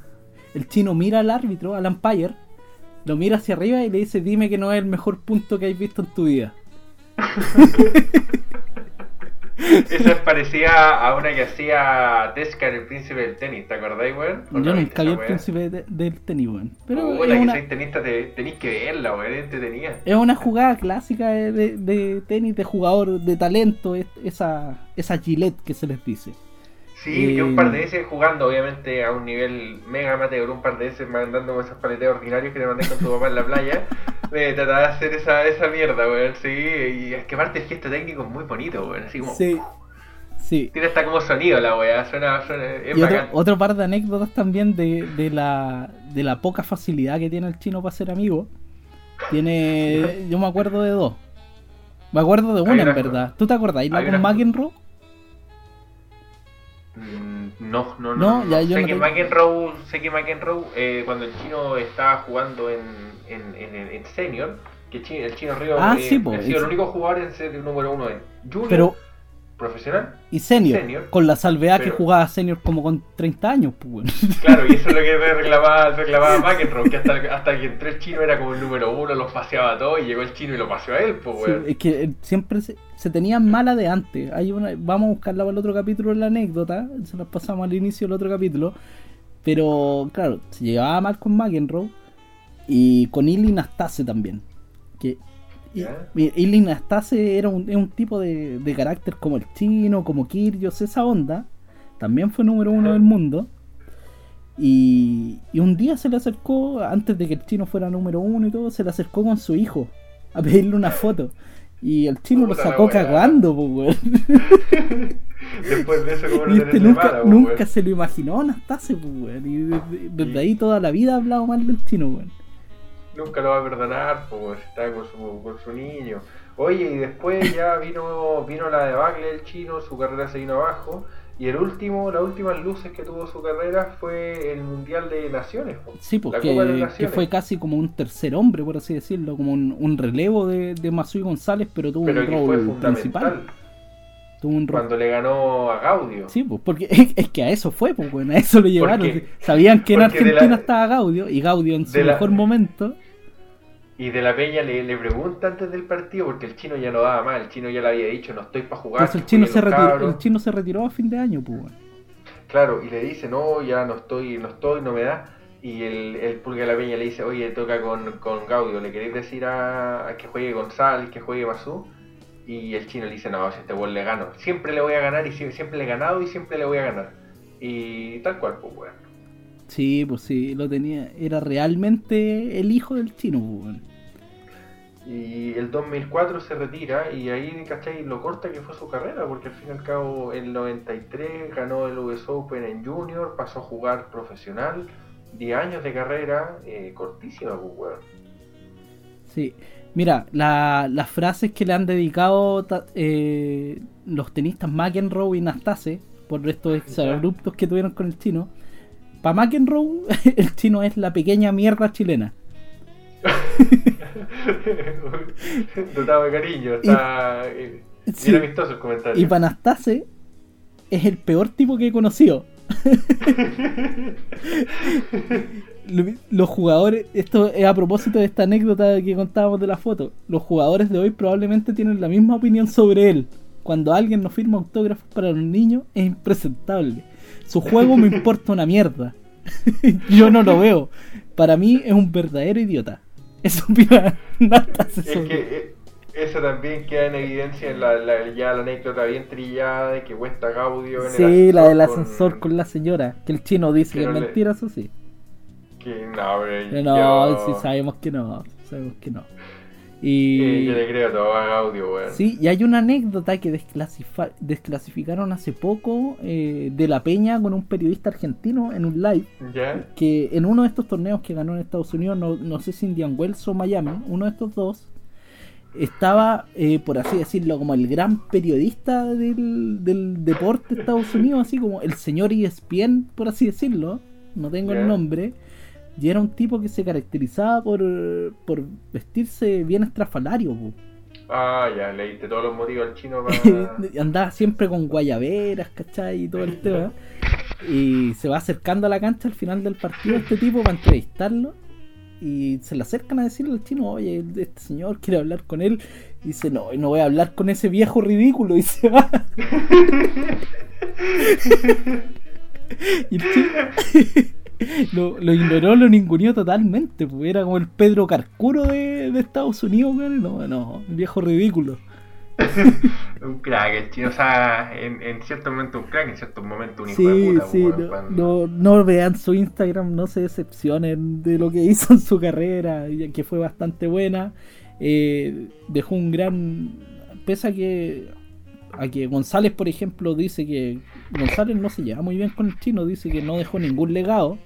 el chino mira al árbitro, al umpire, lo mira hacia arriba y le dice, dime que no es el mejor punto que has visto en tu vida. Esa es parecida a una que hacía Tesca en el príncipe del tenis, ¿te acordáis, weón? ¿O Yo vi esa el príncipe de- del tenis, weón. Pero Puta, es que una, sois tenista, te, tenéis que verla, weón, entretenida. es una jugada clásica de, de- de tenis de jugador de talento, es- esa, esa gilet que se les dice. Sí, Eh, yo un par de veces jugando, obviamente, a un nivel mega amateur, un par de veces mandando esos paleteos ordinarios que te mandé con tu papá en la playa, me trataba de hacer esa, esa mierda, weón, sí, y es que aparte el gesto técnico es muy bonito, weón, así como... Sí, sí. Tiene hasta como sonido la weá, suena, suena es Y otro, otro par de anécdotas también de, de la, de la poca facilidad que tiene el chino para ser amigo. Tiene. Yo me acuerdo de dos. Me acuerdo de una en verdad. ¿Tú te acordás? ¿La con McEnroe? Mm, No, no, no. Ya no. yo sé, que McEnroe, sé que McEnroe, eh, cuando el chino estaba jugando en, en, en, en senior, que el chino, el chino Río Ah, eh, sí, po, ha sido el único jugador en ser número uno en junior, Pero. profesional. Y senior, Senior. Con la salvedad que Pero- jugaba senior como con 30 años, pues. Claro, y eso es lo que reclamaba, reclamaba McEnroe, que hasta, hasta que entró el chino era como el número uno, los paseaba a todos y llegó el chino y lo paseó a él, pues, Sí, es que siempre se, se tenían mala de antes. Hay una, vamos a buscarla para el otro capítulo en la anécdota. Se las pasamos al inicio del otro capítulo. Pero claro, se llevaba mal con McEnroe y con Ili Nastase también. Que y- Ya. mira, Ili Nastase era un, es un tipo de, de carácter como el chino, como Kyrgios, esa onda. También fue número uno del mundo. Y, y un día se le acercó, antes de que el chino fuera número uno y todo, se le acercó con su hijo a pedirle una foto. Y el chino lo Puta sacó cagando, pues, weón. Después de eso, como no este nunca, mala, nunca weón. se lo imaginó Nastase, pues, weón. Y desde, desde ahí toda la vida ha hablado mal del chino, weón. Nunca lo va a perdonar, pues está con su, con su niño. Oye, y después ya vino, vino la debacle del chino, su carrera se vino abajo. Y el último, las últimas luces que tuvo su carrera fue el Mundial de Naciones. Sí, porque las que fue casi como un tercer hombre, por así decirlo, como un, un relevo de, de Masui González, pero tuvo Pero un rol principal. Tuvo un rol cuando le ganó a Gaudio. Sí, pues, porque es, es que a eso fue, pues, bueno, a eso lo llevaron. Sabían que en Argentina la- estaba Gaudio y Gaudio en su de la- mejor momento. Y de la Peña le, le pregunta antes del partido, porque el chino ya no daba más, el chino ya le había dicho, no estoy para jugar. Entonces el chino, se retiró, cabros". el chino se retiró a fin de año, pues. Claro, y le dice, no, ya no estoy, no estoy, no me da. Y el, el Pulga de la Peña le dice, oye, toca con, con Gaudio, ¿le queréis decir a, a que juegue González, que juegue Masú? Y el chino le dice, no, si este gol le gano. Siempre le voy a ganar y sie- siempre le he ganado y siempre le voy a ganar. Y tal cual, pues. Sí, pues sí, lo tenía. Era realmente el hijo del chino, pues. Y el 2004 se retira y ahí, ¿cachai? Lo corta que fue su carrera, porque al fin y al cabo, el 93 ganó el US Open en Junior, pasó a jugar profesional, 10 años de carrera, eh, cortísima, pues, weón. Sí. Mira, la- las frases que le han dedicado eh, los tenistas McEnroe y Nastase por estos exabruptos que tuvieron con el chino. Para McEnroe, el chino es la pequeña mierda chilena. Dotado de cariño, está eh, bien Sí. amistoso el comentario. Y para Nastase es el peor tipo que he conocido. Lo- Los jugadores, esto es a propósito de esta anécdota que contábamos de la foto. Los jugadores de hoy probablemente tienen la misma opinión sobre él. Cuando alguien no firma autógrafos para los niños es impresentable. Su juego me importa una mierda. Yo no lo veo. Para mí es un verdadero idiota. Eso opina Nastase Es que eh, eso también queda en evidencia en la, la- ya la anécdota bien trillada de que cuesta Gaudio en el Sí, la del ascensor con la señora. Que el chino dice Que que, no es le- mentira, eso sí. Que no, pero Pero no, yo, sí sabemos que no. Sabemos que no. Eh, Y. yo le creo todo a Gaudio, weón. Sí, y hay una anécdota que desclasifa- desclasificaron hace poco eh, de la Peña con un periodista argentino en un live. ¿Ya? Que en uno de estos torneos que ganó en Estados Unidos, no, no sé si Indian Wells o Miami, uno de estos dos, estaba, eh, por así decirlo, como el gran periodista del, del deporte de Estados Unidos, así como el señor ESPN, por así decirlo, no tengo Ya. el nombre, y era un tipo que se caracterizaba por, por vestirse bien estrafalario, po. Ah, ya, leíste todos los motivos al chino para... andaba siempre con guayaberas, ¿cachai? Y todo el tema. Y se va acercando a la cancha al final del partido este tipo para entrevistarlo. Y se le acercan a decirle al chino, oye, este señor quiere hablar con él. Y dice, no, no voy a hablar con ese viejo ridículo. Y se va. y el chino lo, lo ignoró, lo ninguneó totalmente. Pues era como el Pedro Carcuro de, de Estados Unidos. No, no, viejo ridículo. un crack, el chino, o sea, en, en cierto momento un crack, en cierto momento un hijo Sí, de puta, sí, no, cuando- no, no vean su Instagram, no se decepcionen de lo que hizo en su carrera, que fue bastante buena. Eh, dejó un gran. Pese a que, a que González, por ejemplo, dice que González no se lleva muy bien con el chino, dice que no dejó ningún legado.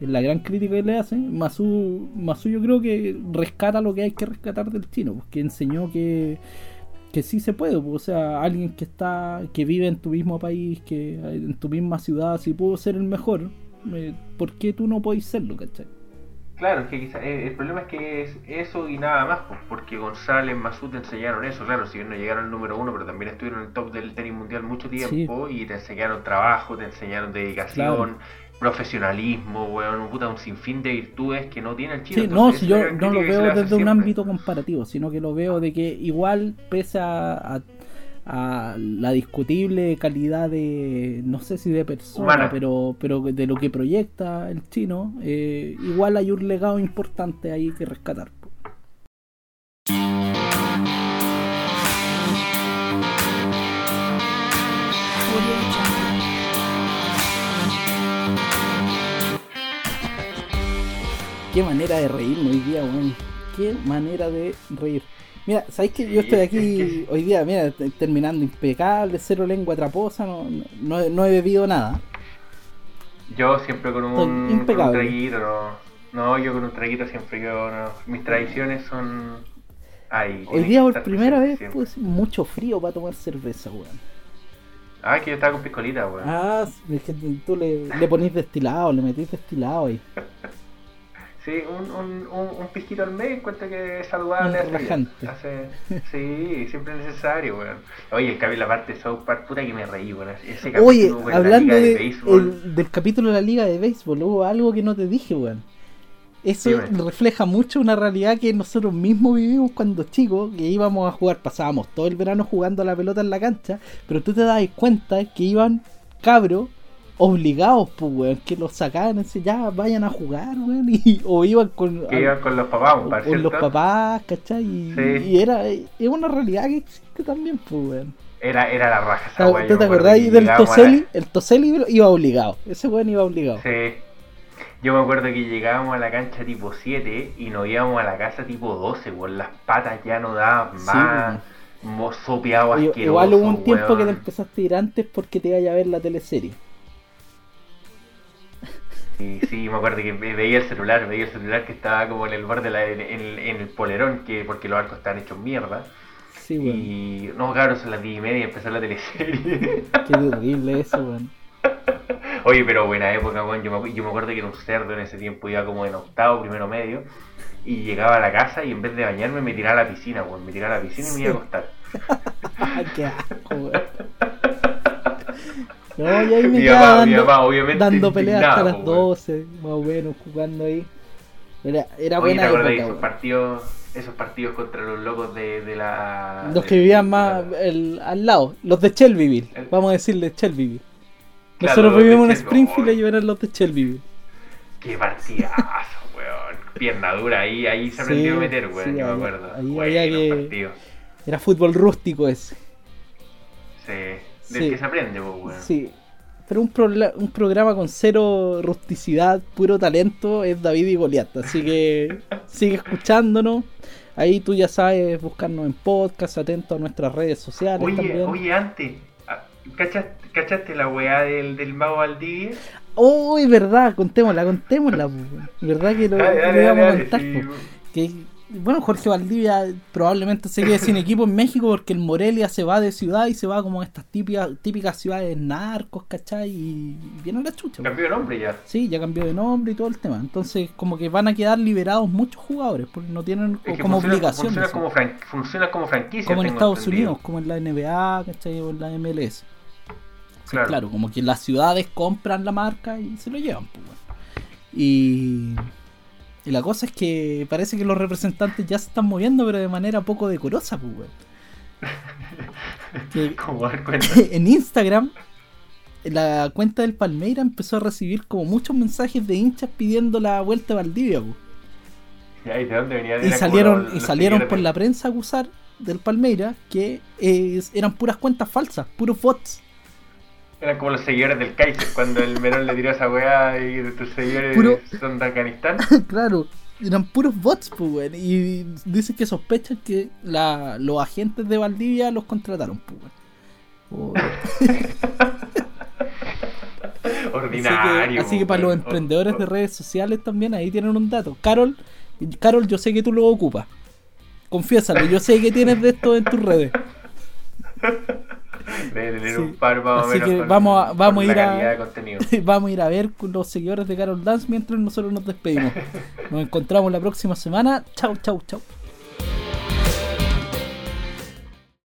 Es la gran crítica que le hacen. Masu, Masu yo creo que rescata lo que hay que rescatar del chino, porque enseñó que que sí se puede, pues, o sea, alguien que está, que vive en tu mismo país, que en tu misma ciudad, si pudo ser el mejor, ¿por qué tú no podés serlo, cachai? Claro, es que quizá, eh, el problema es que es eso y nada más, pues, porque González, Masud te enseñaron eso, claro, si bien no llegaron al número uno, pero también estuvieron en el top del tenis mundial mucho tiempo y te enseñaron trabajo, te enseñaron dedicación, Claro. Profesionalismo, weón, puta, un sinfín de virtudes que no tiene el chino. Sí, no, si yo no lo veo desde un siempre. ámbito comparativo, sino que lo veo de que igual, pese a, a- a la discutible calidad de, no sé si de persona, Humana. pero, pero de lo que proyecta el chino, eh, igual hay un legado importante ahí que rescatar. Qué manera de reírme hoy día, weón. Qué manera de reír. Mira, ¿sabéis que yo estoy es aquí hoy día, mira, terminando impecable, cero lengua traposa, no, no, no he- bebido nada. Yo siempre con un, con traguito, no. No, yo con un traguito siempre, yo no. Mis tradiciones son... Ahí, Hoy día por primera vez, presentes pues, mucho frío para tomar cerveza, weón. Ah, que yo estaba con piscolita, weón. Ah, es que tú le, le ponís destilado, le metís destilado ahí. Sí, un, un, un, un pisquito al mes encuentro que es saludable. Hace sí, siempre es necesario, weón. Oye, el capítulo, la parte de South Park, puta que me reí, weón. Ese capítulo Oye, la hablando de, béisbol. el- del capítulo de la liga de béisbol, hubo algo que no te dije, weón. Eso refleja mucho una realidad que nosotros mismos vivimos cuando chicos, que íbamos a jugar, pasábamos todo el verano jugando a la pelota en la cancha, pero tú te das cuenta que iban cabros obligados, pues, weón, que los sacaban, así, ya vayan a jugar, weón, y, o iban con, Que iban con los papás, o- con los papás, ¿cachai? Y, Sí. y era, es una realidad que existe también, pues, weón. Era, era la raja esa ¿Tú weá, yo te acuerdo acordás del la- Toseli? El Toseli iba obligado, ese weón iba obligado. Sí. Yo me acuerdo que llegábamos a la cancha tipo 7 y nos íbamos a la casa tipo 12, weón. Las patas ya no daban Sí, más. mo- sopeado asqueroso, Igual hubo un tiempo que te weón. empezaste a ir antes porque te iba a ver la teleserie. Sí, sí, me acuerdo que ve- veía el celular, veía el celular que estaba como en el borde, de la, en, en- en el polerón, que porque los arcos estaban hechos mierda. Sí, weón. Y no, cabrón, son las 10 y media y empezó la teleserie. Qué terrible eso, weón. Oye, pero buena época, weón. Yo me, yo me acuerdo que era un cerdo en ese tiempo, iba como en octavo, primero medio. Y llegaba a la casa y en vez de bañarme me tiraba a la piscina, weón. Me tiraba a la piscina y me iba a acostar. Qué asco, weón. No, y ahí me Mi quedaba dando, obviamente, dando peleas hasta las po, weón. 12, más o menos, jugando ahí. Era, era Oye, ¿te buena época, esos partidos, esos partidos contra los locos de, de la... Los que vivían más la- el- al lado, los de Shelbyville, El- vamos a decirle Shelbyville. Claro, Nosotros vivimos en. Springfield y eran los de Shelbyville. Qué partidazo, weón. Pierna dura, ahí, ahí se aprendió Sí, a meter, weón, sí, yo me acuerdo. ahí había que-. Era fútbol rústico ese. Sí, del Sí. que se aprende, pues, weón. Sí. Pero un, progla- un programa con cero rusticidad, puro talento, es David y Goliat. Así que sigue escuchándonos. Ahí tú ya sabes buscarnos en podcast, atento a nuestras redes sociales Oye, también. oye, antes, ¿cachaste, cachaste la weá del, del mago Valdivia? Uy, verdad, contémosla, contémosla. po. Verdad que lo, Dale, dale, lo a contar. sí. po. Que, bueno, Jorge Valdivia probablemente se quede sin equipo en México porque el Morelia se va de ciudad y se va como a estas típicas, típicas ciudades narcos, ¿cachai? Y viene la chucha. Cambió de nombre ya. Sí, ya cambió de nombre y todo el tema. Entonces, como que van a quedar liberados muchos jugadores porque no tienen Es que como funciona, obligación. funciona como, fran- funciona como franquicia. Como en Estados entendido. Unidos, como en la NBA, ¿cachai? O en la MLS. Claro. claro. como que las ciudades compran la marca y se lo llevan. pues, bueno. Y, y la cosa es que parece que los representantes ya se están moviendo, pero de manera poco decorosa. Pues. Que cuenta. en Instagram, la cuenta del Palmeira empezó a recibir como muchos mensajes de hinchas pidiendo la vuelta a Valdivia. pues. ¿y de dónde venía? Y Era como salieron, y salieron por de- la prensa a acusar del Palmeira que eh, eran puras cuentas falsas, puros bots. Eran como los seguidores del Kaiser, cuando el Merón le tiró esa weá y tus seguidores Puro- son de Afganistán. claro, eran puros bots, pues, weón. Y dicen que sospechan que la, los agentes de Valdivia los contrataron, pues, weón. Oh, así Ordinario. que, así que para los weón. emprendedores de o- redes sociales también, ahí tienen un dato. Carol, Carol, yo sé que tú lo ocupas. Confiésalo, yo sé que tienes de esto en tus redes. Debe tener Sí. un par más o Así menos que vamos a- vamos a ir a- calidad de contenido. Vamos a ir a ver los seguidores de Carol Dance mientras nosotros nos despedimos. Nos encontramos la próxima semana. Chau, chau, chau.